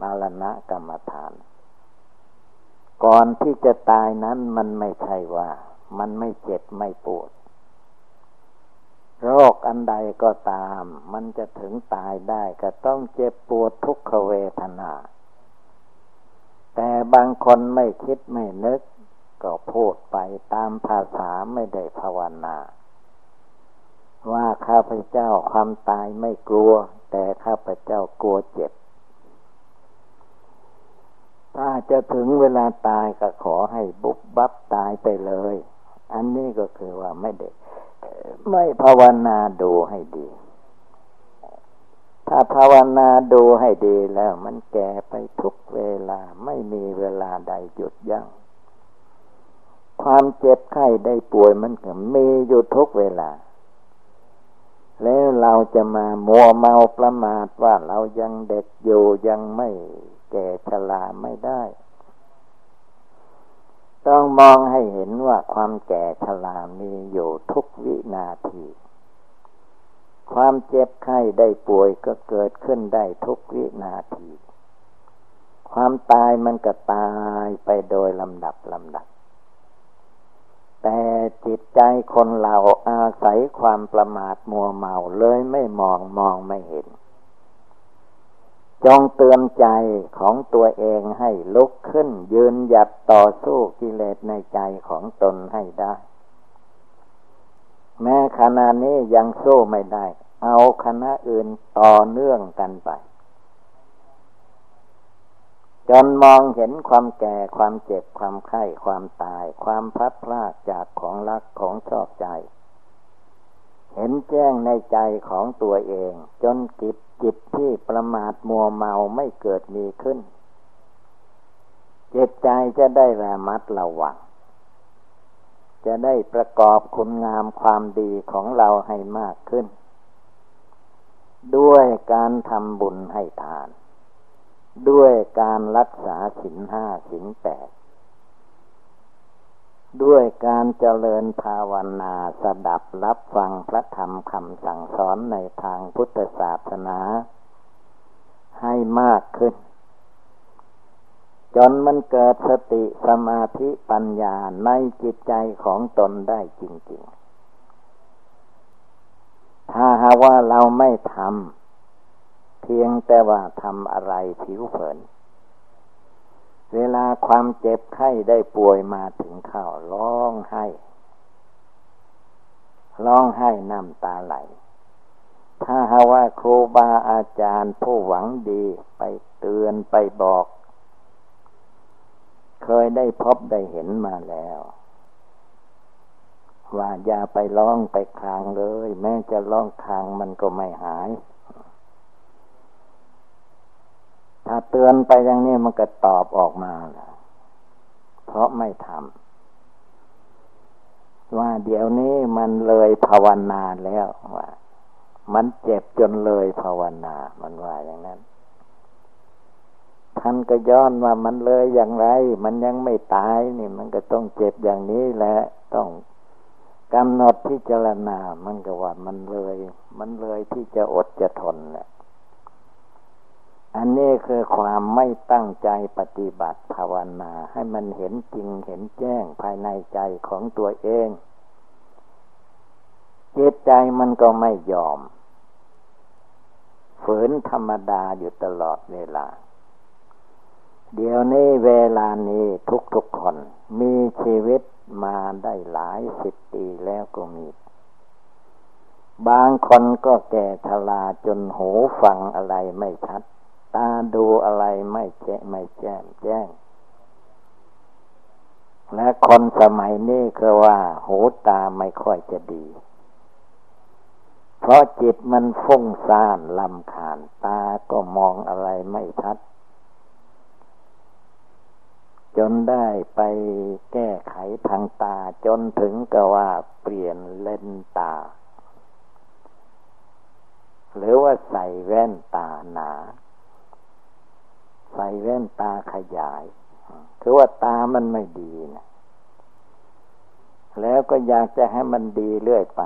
S1: มรณะกรรมฐาน ก่อนที่จะตายนั้นมันไม่ใช่ว่า มันไม่เจ็บไม่ปวด โรคอันใดก็ตาม มันจะถึงตายได้ก็ต้องเจ็บปวดทุกขเวทนา แต่บางคนไม่คิดไม่นึก ก็พูดไปตามภาษาไม่ได้ภาวนา ว่าข้าพเจ้าความตายไม่กลัว แต่ข้าพเจ้ากลัวเจ็บ ถ้าจะถึงเวลาตายก็ขอให้บุบบับตายไปเลย อันนี้ก็คือว่าไม่ได้ ไม่ภาวนาดูให้ดี ถ้าภาวนาดูให้ดีแล้วมันแก่ไปทุกเวลาไม่มีเวลาใดหยุดยัง้งความเจ็บไข้ได้ป่วยมันก็มีอยู่ทุกเวลา แล้วเราจะมามัวเมาประมาทว่าเรายังเด็กอยู่ยังไม่แก่ชราไม่ได้ ต้องมองให้เห็นว่าความแก่ชรามีอยู่ทุกวินาที ความเจ็บไข้ได้ป่วยก็เกิดขึ้นได้ทุกวินาที ความตายมันก็ตายไปโดยลำดับลำดับ แต่จิตใจคนเราอาศัยความประมาทมัวเมาเลยไม่มองมองไม่เห็น จงเตือนใจของตัวเองให้ลุกขึ้น ยืนหยัดต่อสู้กิเลสในใจของตนให้ได้ แม้ขณะนี้ยังสู้ไม่ได้ เอาคณะอื่นต่อเนื่องกันไป จนมองเห็นความแก่ความเจ็บความไข้ความตาย ความพัดพลาดจากของรักของชอบใจ เห็นแจ้งในใจของตัวเอง จนกิจ จิตที่ประมาทมัวเมาไม่เกิดมีขึ้น จิตใจจะได้ระมัดระวัง จะได้ประกอบคุณงามความดีของเราให้มากขึ้น ด้วยการทำบุญให้ทาน ด้วยการรักษาสินห้าสินแปด ด้วยการเจริญภาวนาสดับรับฟังพระธรรมคำสั่งสอนในทางพุทธศาสนา ให้มากขึ้น จนมันเกิดสติสมาธิปัญญาในจิตใจของตนได้จริง ๆ ถ้าหาว่าเราไม่ทำเพียงแต่ว่าทำอะไรผิวเผิน เวลาความเจ็บไข้ได้ป่วยมาถึงข้าวร้องไห้ร้องไห้น้ำตาไหล ถ้าหาว่าครูบาอาจารย์ผู้หวังดีไปเตือนไปบอก เคยได้พบได้เห็นมาแล้ว ว่าอย่าไปร้องไปคางเลย แม้จะร้องคางมันก็ไม่หาย ถ้าเตือนไปอย่างนี้มันก็ตอบออกมาแล้วเพราะไม่ทำว่าเดี๋ยวนี้มันเลยภาวนาแล้วว่า มันเจ็บจนเลยภาวนา มันว่าอย่างนั้นท่านก็ย้อนว่ามันเลยอย่างไร มันยังไม่ตายนี่มันก็ต้องเจ็บอย่างนี้แหละต้องกำหนดพิจารณา มันก็ว่ามันเลย มันเลยที่จะอดจะทนแหละ อันนี้คือความไม่ตั้งใจปฏิบัติภาวนา ให้มันเห็นจริงเห็นแจ้งภายในใจของตัวเองจิตใจมันก็ไม่ยอม ฝืนธรรมดาอยู่ตลอดเวลา เดี๋ยวนี้เวลานี้ทุกๆคน มีชีวิตมาได้หลายสิบปีแล้วก็มี บางคนก็แก่ชราจนหูฟังอะไรไม่ชัด ตาดูอะไรไม่แจ้ไม่แจ้งแจ้ง และคนสมัยนี้คือว่า หูตาไม่ค่อยจะดี เพราะจิตมันฟุ้งซ่านลำคาญตาก็มองอะไรไม่ชัด จนได้ไปแก้ไขทางตาจนถึงกับว่าเปลี่ยนเลนตา หรือว่าใส่แว่นตาหนา ใส่แว่นตาขยาย คือว่าตามันไม่ดีนะแล้วก็อยากจะให้มันดีเรื่อยไป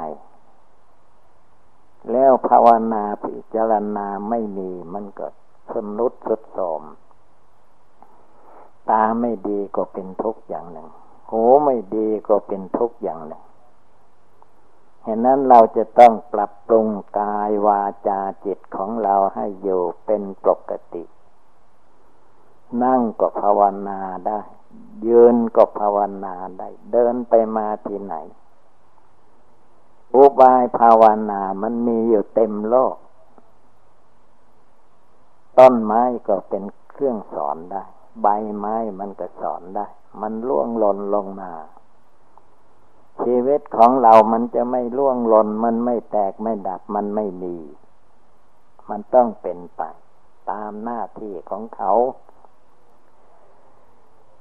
S1: แล้วภาวนาพิจารณาไม่มีมันก็สนุดสุดสม ตาไม่ดีก็เป็นทุกข์อย่างหนึ่ง หูไม่ดีก็เป็นทุกข์อย่างหนึ่งเห็นนั้นเราจะต้องปรับปรุงกายวาจาจิตของเราให้อยู่เป็นปกติ นั่งก็ภาวนาได้ ยืนก็ภาวนาได้ เดินไปมาที่ไหน อุบายภาวนามันมีอยู่เต็มโลก ต้นไม้ก็เป็นเครื่องสอนได้ ใบไม้มันก็สอนได้ มันล่วงหล่นลงมา ชีวิตของเรามันจะไม่ล่วงหล่นมันไม่แตกไม่ดับมันไม่มี มันต้องเป็นไป ตามหน้าที่ของเขา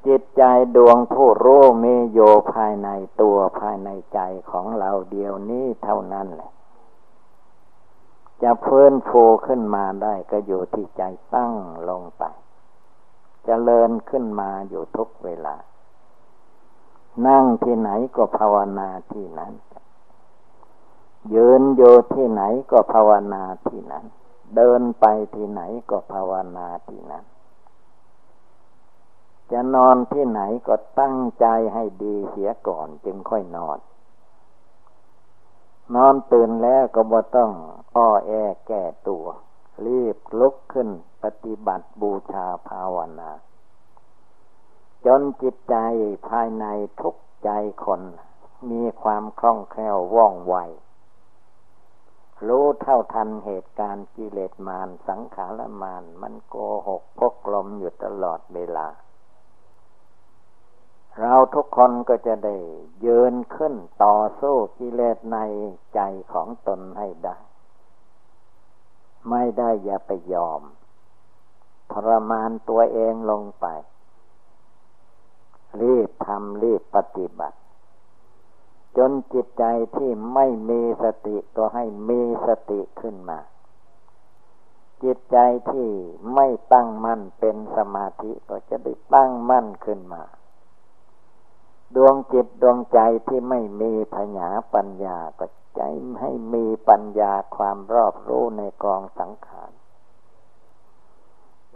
S1: จิตใจดวงผู้รู้มีโยภายในตัวภายในใจของเราเดียวนี้เท่านั้นแหละ จะเพื่นโฟขึ้นมาได้ก็อยู่ที่ใจตั้งลงไปจเจริญขึ้นมาอยู่ทุกเวลา นั่งที่ไหนก็ภาวนาที่นั้น ยืนโยที่ไหนก็ภาวนาที่นั้น เดินไปที่ไหนก็ภาวนาที่นั้น จะนอนที่ไหนก็ตั้งใจให้ดีเสียก่อนจึงค่อยนอน นอนตื่นแล้วก็บ่ต้องอ้อแอแก้ตัว รีบลุกขึ้นปฏิบัติบูชาภาวนา จนจิตใจภายในทุกใจคนมีความคล่องแคล่วว่องไว รู้เท่าทันเหตุการณ์กิเลสมารสังขารมารมันโกหกพกลมอยู่ตลอดเวลา เราทุกคนก็จะได้ยืนขึ้นต่อสู้กิเลสในใจของตนให้ได้ ไม่ได้อย่าไปยอม ทรมานตัวเองลงไป รีบทำรีบปฏิบัติ จนจิตใจที่ไม่มีสติก็ให้มีสติขึ้นมา จิตใจที่ไม่ตั้งมั่นเป็นสมาธิก็จะได้ตั้งมั่นขึ้นมา ดวงจิตดวงใจที่ไม่มีพญาปัญญาก็ใจให้มีปัญญาความรอบรู้ในกองสังขาร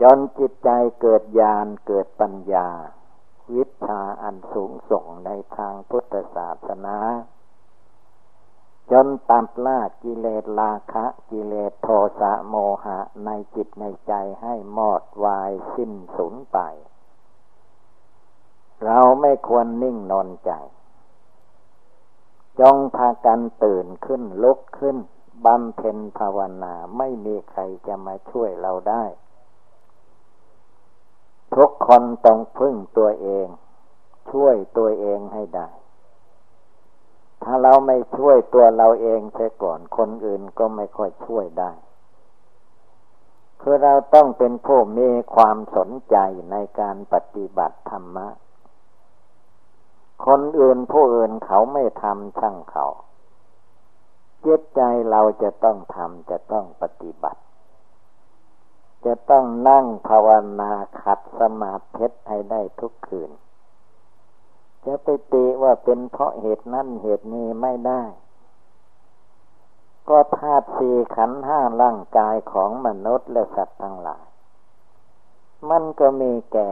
S1: จนจิตใจเกิดญาณเกิดปัญญา วิชาอันสูงส่งในทางพุทธศาสนา จนตัดละกิเลสราคะ กิเลสโทสะโมหะในจิตในใจให้หมดวายสิ้นสูญไป เราไม่ควรนิ่งนอนใจ จงพากันตื่นขึ้นลุกขึ้นบำเพ็ญภาวนาไม่มีใครจะมาช่วยเราได้ ทุกคนต้องพึ่งตัวเอง ช่วยตัวเองให้ได้ ถ้าเราไม่ช่วยตัวเราเองเสียก่อนคนอื่นก็ไม่ค่อยช่วยได้ คือเราต้องเป็นผู้มีความสนใจในการปฏิบัติธรรมะ คนอื่นผู้อื่นเขาไม่ทำช่างเขาเจตใจเราจะต้องทำจะต้องปฏิบัติ จะต้องนั่งภาวนาขัดสมาธิให้ได้ทุกคืน จะไปติว่าเป็นเพราะเหตุนั้นเหตุนี้ไม่ได้ ก็ธาตุสี่ขันห้าร่างกายของมนุษย์และสัตว์ทั้งหลาย มันก็มีแก่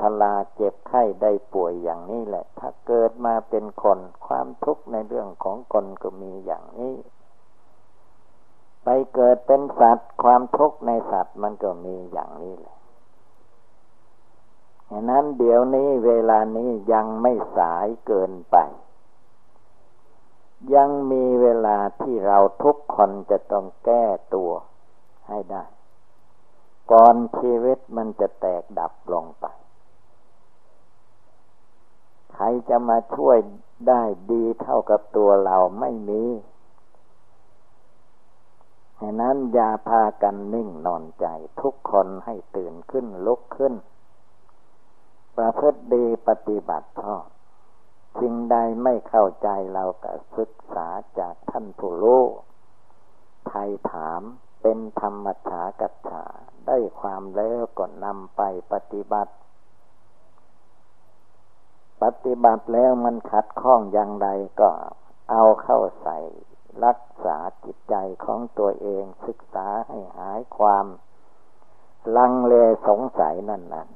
S1: ชราเจ็บไข้ได้ป่วยอย่างนี้แหละ ถ้าเกิดมาเป็นคนความทุกข์ในเรื่องของคนก็มีอย่างนี้ ไปเกิดเป็นสัตว์ ความทุกข์ในสัตว์มันก็มีอย่างนี้แหละฉะนั้นเดี๋ยวนี้เวลานี้ยังไม่สายเกินไป ยังมีเวลาที่เราทุกคนจะต้องแก้ตัวให้ได้ ก่อนชีวิตมันจะแตกดับลงไป ใครจะมาช่วยได้ดีเท่ากับตัวเราไม่มีฉะนั้นอย่าพากันนิ่งนอนใจ ทุกคนให้ตื่นขึ้นลุกขึ้น ประพฤติดีปฏิบัติชอบสิ่งใดไม่เข้าใจเราก็ศึกษาจากท่านผู้รู้ไทยถามเป็นธรรมชากัจฉาได้ความแล้วก็นำไปปฏิบัติ ปฏิบัติแล้วมันขัดข้องอย่างไรก็เอาเข้าใส่ รักษาจิตใจของตัวเองศึกษาให้หายความ ลังเลสงสัยนั่นนั้น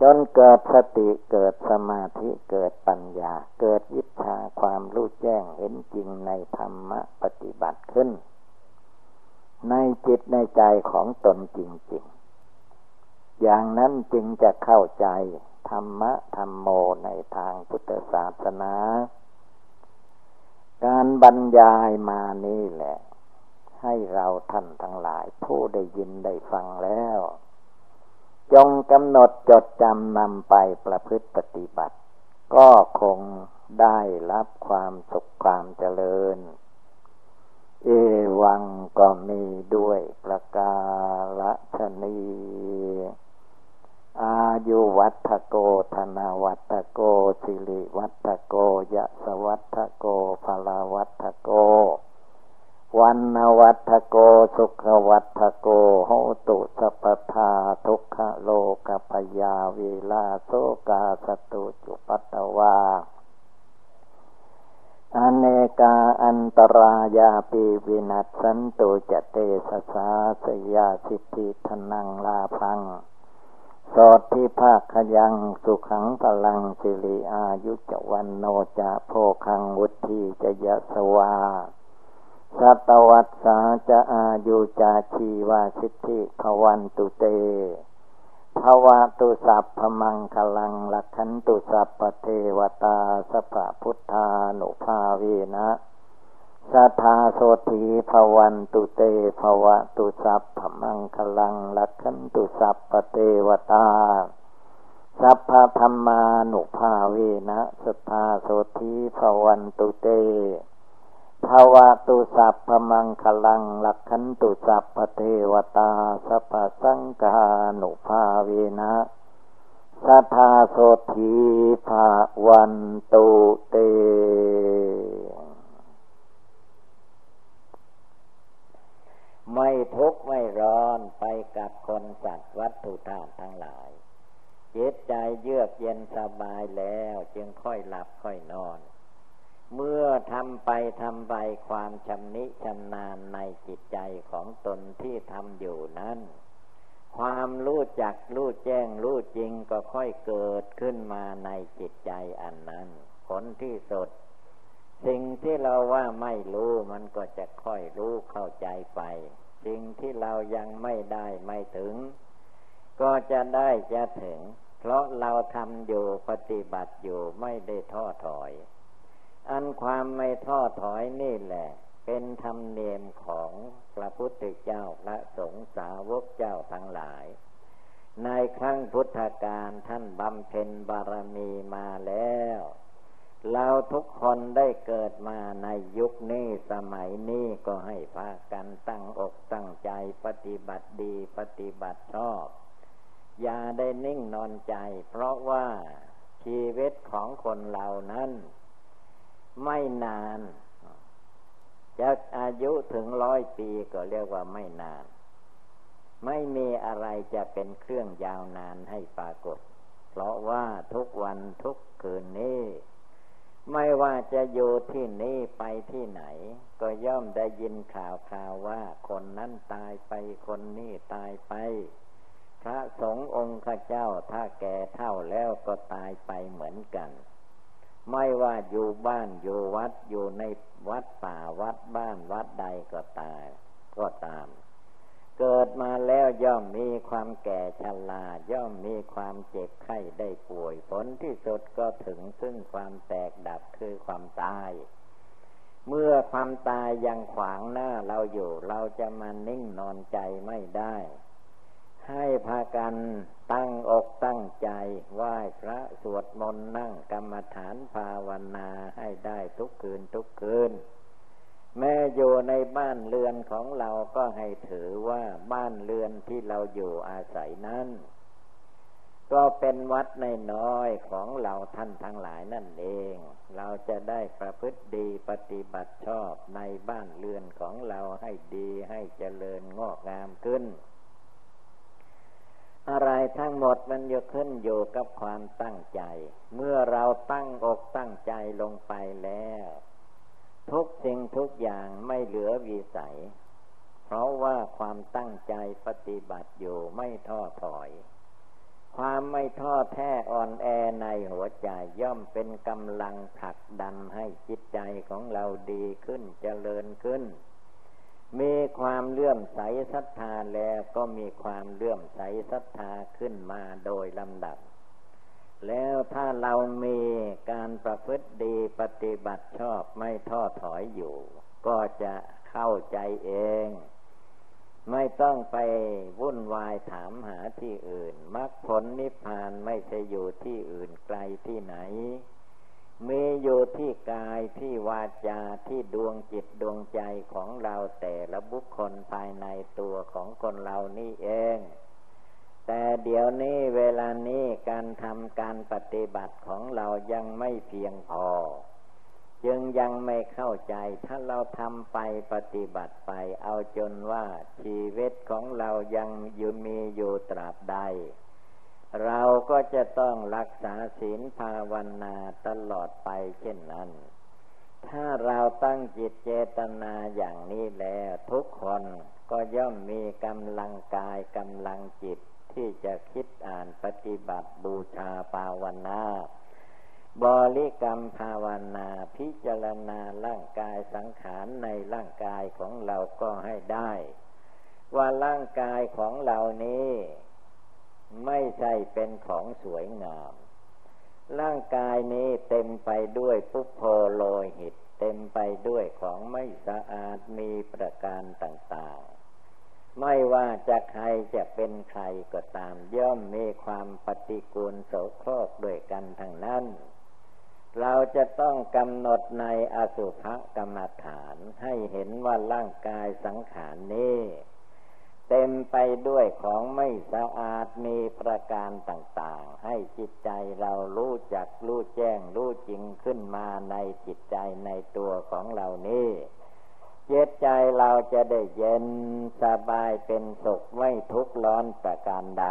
S1: จนเกิดสติเกิดสมาธิเกิดปัญญา เกิดวิชาความรู้แจ้งเห็นจริงในธรรมะปฏิบัติขึ้น ในจิตในใจของตนจริงๆ อย่างนั้นจึงจะเข้าใจ ธรรมะธรรมโมในทางพุทธศาสนา การบรรยายมานี่แหละ ให้เราท่านทั้งหลาย ผู้ได้ยินได้ฟังแล้ว จงกำหนดจดจำนำไปประพฤติปฏิบัติ ก็คงได้รับความสุขความเจริญ เอวังก็มีด้วยประกาศนี อายุวัตโกธนาวัตโกสิริวัตโกยะสวัตโกภลาวัตโก วันนวัตโกสุขวัตโกโหตุสัพทาทุกขโลกปยาวิลาโสกาสตุจุปัตตวาอเนกาอันตรายาปีวินัสสันตุจเตสสาสยาสิทธิทนังลาพัง สอดที่ภาคขยัง สุขังพลังสิริอายุจวันโนจะโพคังวุธีจะยะสวาสัตวัตสาจะอายุจาชีวาสิทธิภวันตุเตภวะตุสัพพมังคลังลักขันตุสัพพเทวตาสัพพุทธานุภาเวนะ สัทธาโสธีภวันตุเตภวะตุสัพพมังคลังลักขันตุสัพพเทวตา สัพพธรรมานุภาเวนะสัทธาโสธีภวันตุเตภาวะตุสัพพมังคลังลักขันตุสัพพเทวตา สัพพสังกานุภาเวนะสัทธาโสธีภวันตุเต ไม่ทุกข์ไม่ร้อนไปกับคนสัตว์วัตถุธาตุทั้งหลายจิตใจเยือกเย็นสบายแล้วจึงค่อยหลับค่อยนอน เมื่อทำไปทำไปความชำนิชำนาญในจิตใจของตนที่ทำอยู่นั้น ความรู้จักรู้แจ้งรู้จริงก็ค่อยเกิดขึ้นมาในจิตใจอันนั้น ผลที่สุดสิ่งที่เราว่าไม่รู้มันก็จะค่อยรู้เข้าใจไป สิ่งที่เรายังไม่ได้ไม่ถึง ก็จะได้จะถึง เพราะเราทำอยู่ปฏิบัติอยู่ไม่ได้ท้อถอย อันความไม่ท้อถอยนี่แหละ เป็นธรรมเนียมของพระพุทธเจ้าพระสงฆ์สาวกเจ้าทั้งหลาย ในครั้งพุทธกาลท่านบำเพ็ญบารมีมาแล้ว เราทุกคนได้เกิดมาในยุคนี้สมัยนี้ก็ให้พากันตั้งอกตั้งใจปฏิบัติดีปฏิบัติชอบ อย่าได้นิ่งนอนใจ เพราะว่าชีวิตของคนเรานั้น ไม่นานจะอายุถึงร้อยปีก็เรียกว่าไม่นาน ไม่มีอะไรจะเป็นเครื่องยาวนานให้ปรากฏ เพราะว่าทุกวันทุกคืนนี้ ไม่ว่าจะอยู่ที่นี่ไปที่ไหน ก็ย่อมได้ยินข่าวข่าวว่าคนนั้นตายไปคนนี้ตายไป พระสงฆ์องค์ข้าเจ้าถ้าแก่เท่าแล้วก็ตายไปเหมือนกัน ไม่ว่าอยู่บ้านอยู่วัดอยู่ในวัดป่าวัดบ้านวัดใดก็ตายก็ตาม เกิดมาแล้วย่อมมีความแก่ชราย่อมมีความเจ็บไข้ได้ป่วย ผลที่สุดก็ถึงซึ่งความแตกดับคือความตาย เมื่อความตายยังขวางหน้าเราอยู่ เราจะมานิ่งนอนใจไม่ได้ ให้พากันตั้งอกตั้งใจไหว้พระสวดมนต์นั่งกรรมฐานภาวนาให้ได้ทุกคืนทุกคืน แม้อยู่ในบ้านเรือนของเราก็ให้ถือว่าบ้านเรือนที่เราอยู่อาศัยนั้น ก็เป็นวัดในน้อยของเราท่านทั้งหลายนั่นเอง เราจะได้ประพฤติดีปฏิบัติชอบในบ้านเรือนของเราให้ดีให้เจริญงอกงามขึ้น อะไรทั้งหมดมันจะขึ้นอยู่กับความตั้งใจ เมื่อเราตั้งอกตั้งใจลงไปแล้ว ทุกสิ่งทุกอย่างไม่เหลือวิสัย เพราะว่าความตั้งใจปฏิบัติอยู่ไม่ท้อถอยคความไม่ท้อแท้อ่อนแอในหัวใจย่อมเป็นกำลังผลักดันให้จิตใจของเราดีขึ้นเจริญขึ้น มีความเลื่อมใสศรัทธาแล้วก็มีความเลื่อมใสศรัทธาขึ้นมาโดยลำดับ แล้วถ้าเรามีการประพฤติดีปฏิบัติชอบไม่ท้อถอยอยู่ ก็จะเข้าใจเอง ไม่ต้องไปวุ่นวายถามหาที่อื่นมรรคผลนิพพานไม่ใช่อยู่ที่อื่นไกลที่ไหน มีอยู่ที่กายที่วาจาที่ดวงจิตดวงใจของเราแต่ละบุคคลภายในตัวของคนเรานี่เอง แต่เดี๋ยวนี้เวลานี้การทำการปฏิบัติของเรายังไม่เพียงพอ จึงยังไม่เข้าใจถ้าเราทำไปปฏิบัติไปเอาจนว่าชีวิตของเรายังอยู่มีอยู่ตราบใด เราก็จะต้องรักษาศีลภาวนาตลอดไปเช่นนั้น ถ้าเราตั้งจิตเจตนาอย่างนี้แล้วทุกคนก็ย่อมมีกำลังกายกำลังจิต ที่จะคิดอ่านปฏิบัติบูชาภาวนา บริกรรมภาวนาพิจารณาร่างกายสังขารในร่างกายของเราก็ให้ได้ ว่าร่างกายของเรานี้ ไม่ใช่เป็นของสวยงาม ร่างกายนี้เต็มไปด้วยปุพโพโลหิต เต็มไปด้วยของไม่สะอาดมีประการต่างๆ ไม่ว่าจะใครจะเป็นใครก็ตาม ย่อมมีความปฏิกูลโสโครกด้วยกันทั้งนั้น เราจะต้องกำหนดในอสุภกรรมฐานให้เห็นว่าร่างกายสังขารนี้ เต็มไปด้วยของไม่สะอาดมีประการต่าง ๆ ให้จิตใจเรารู้จักรู้แจ้งรู้จริงขึ้นมาในจิตใจในตัวของเรานี้ เจตใจเราจะได้เย็นสบายเป็นสุขไม่ทุกข์ร้อนประการใด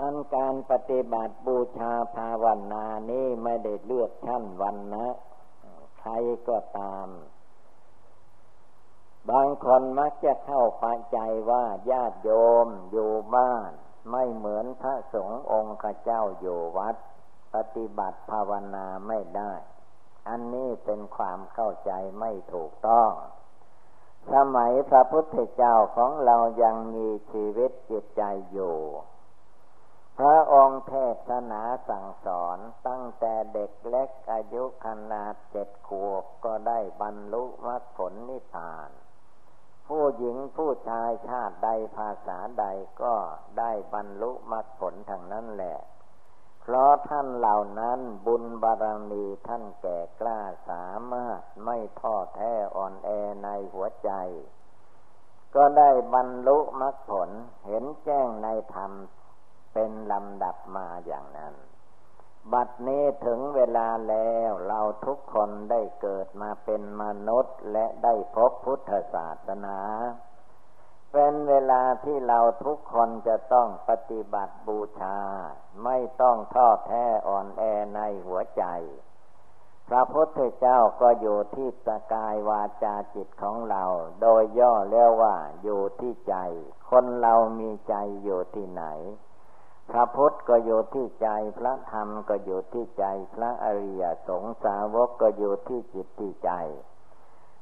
S1: อันการปฏิบัติบูชาภาวนานี้ไม่ได้เลือกชั้นวันนะใครก็ตาม บางคนมักจะเข้าใจว่าญาติโยมอยู่บ้าน ไม่เหมือนพระสงฆ์องค์ขเจ้าอยู่วัด ปฏิบัติภาวนาไม่ได้ อันนี้เป็นความเข้าใจไม่ถูกต้อง สมัยพระพุทธเจ้าของเรายังมีชีวิตจิตใจอยู่ พระองค์เทศนาสั่งสอนตั้งแต่เด็กเล็กอายุขนาดเจ็ดขวบก็ได้บรรลุมรรคผลนิพพาน ผู้หญิงผู้ชายชาติใดภาษาใดก็ได้บรรลุมรรคผลทางนั้นแหละ เพราะท่านเหล่านั้นบุญบารมีท่านแก่กล้าสามารถไม่ท้อแท้อ่อนแอในหัวใจ ก็ได้บรรลุมรรคผลเห็นแจ้งในธรรมเป็นลำดับมาอย่างนั้น บัดนี้ถึงเวลาแล้วเราทุกคนได้เกิดมาเป็นมนุษย์และได้พบพุทธศาสนา เป็นเวลาที่เราทุกคนจะต้องปฏิบัติบูชา ไม่ต้องท้อแท้อ่อนแอในหัวใจ พระพุทธเจ้าก็อยู่ที่สกายวาจาจิตของเรา โดยย่อเรียกว่าอยู่ที่ใจ คนเรามีใจอยู่ที่ไหน พระพุทธก็อยู่ที่ใจ พระธรรมก็อยู่ที่ใจ พระอริยสงสาวกก็อยู่ที่จิตที่ใจ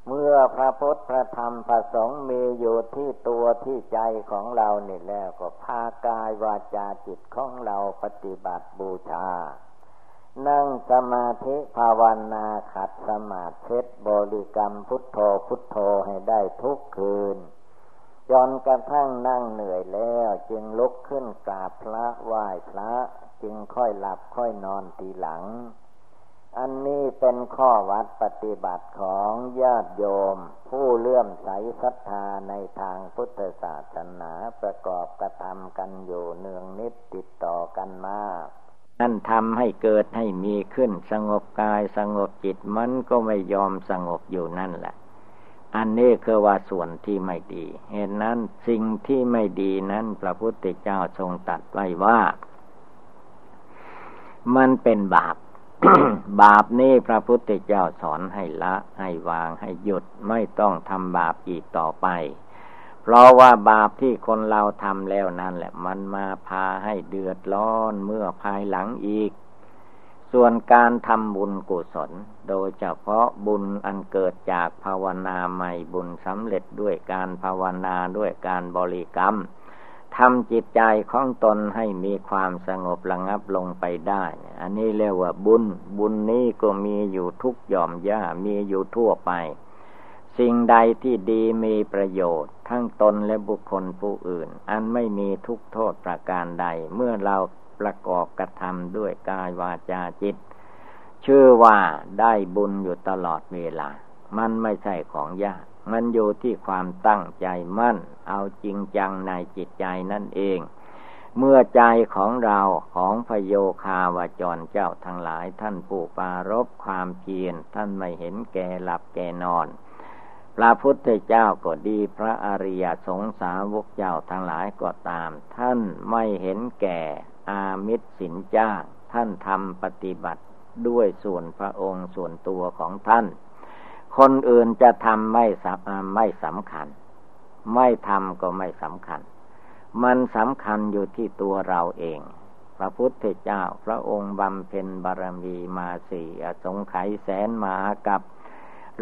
S1: เมื่อพระพุทธพระธรรมพระสงฆ์มีอยู่ที่ตัวที่ใจของเรานี่แล้วก็พากายวาจาจิตของเราปฏิบัติบูชา นั่งสมาธิภาวนาขัดสมาธิบริกรรมพุทโธพุทโธให้ได้ทุกคืนจนกระทั่งนั่งเหนื่อยแล้วจึงลุกขึ้นกราบพระไหว้พระ จึงค่อยหลับค่อยนอนทีหลัง อันนี้เป็นข้อวัดปฏิบัติของญาติโยม ผู้เลื่อมใสศรัทธาในทางพุทธศาสนาประกอบกระทำกันอยู่เนืองนิดติดต่อกันมานั่นทำให้เกิดให้มีขึ้นสงบกายสงบจิตมันก็ไม่ยอมสงบอยู่นั่นแหละ อันนี้คือว่าส่วนที่ไม่ดี เหตุนั้นสิ่งที่ไม่ดีนั้นพระพุทธเจ้าทรงตัดไว้ว่า มันเป็นบาป บาปนี้พระพุทธเจ้าสอนให้ละ ให้วางให้หยุดไม่ต้องทำบาปอีกต่อไป เพราะว่าบาปที่คนเราทำแล้วนั่นแหละ มันมาพาให้เดือดร้อนเมื่อภายหลังอีก ส่วนการทำบุญกุศล โดยเฉพาะบุญอันเกิดจากภาวนาใหม่บุญสำเร็จด้วยการภาวนาด้วยการบริกรรม ทำจิตใจของตนให้มีความสงบระงับลงไปได้ อันนี้เรียกว่าบุญ บุญนี้ก็มีอยู่ทุกหย่อมย่ามีอยู่ทั่วไป สิ่งใดที่ดีมีประโยชน์ ทั้งตนและบุคคลผู้อื่น อันไม่มีทุกโทษประการใด เมื่อเราประกอบกระทำด้วยกายวาจาจิต ชื่อว่าได้บุญอยู่ตลอดเวลา มันไม่ใช่ของยาก มันอยู่ที่ความตั้งใจมั่น เอาจริงจังในจิตใจนั่นเอง เมื่อใจของเราของพโยคาวาจรเจ้าทั้งหลายท่านผู้ปารบความเพียรท่านไม่เห็นแก่หลับแก่นอนพระพุทธเจ้าก็ดีพระอริยสงสาวกเจ้าทั้งหลายก็ตาม ท่านไม่เห็นแก่อามิตรสินจ้างท่านทำปฏิบัติด้วยส่วนพระองค์ส่วนตัวของท่าน คนอื่นจะทำไม่สไม่สำคัญ ไม่ทำก็ไม่สำคัญ มันสำคัญอยู่ที่ตัวเราเอง พระพุทธเจ้า พระองค์บำเพ็ญบารมีมาสี่อสงไขยแสนมากับ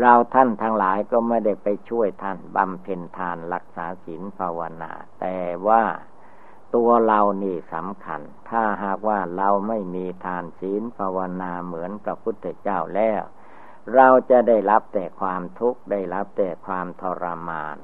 S1: เราท่านทั้งหลายก็ไม่ได้ไปช่วยท่านบำเพ็ญทานรักษาศีลภาวนา แต่ว่าตัวเรานี่สำคัญ ถ้าหากว่าเราไม่มีทานศีลภาวนาเหมือนพระพุทธเจ้าแล้ว เราจะได้รับแต่ความทุกข์ได้รับแต่ความทรมาน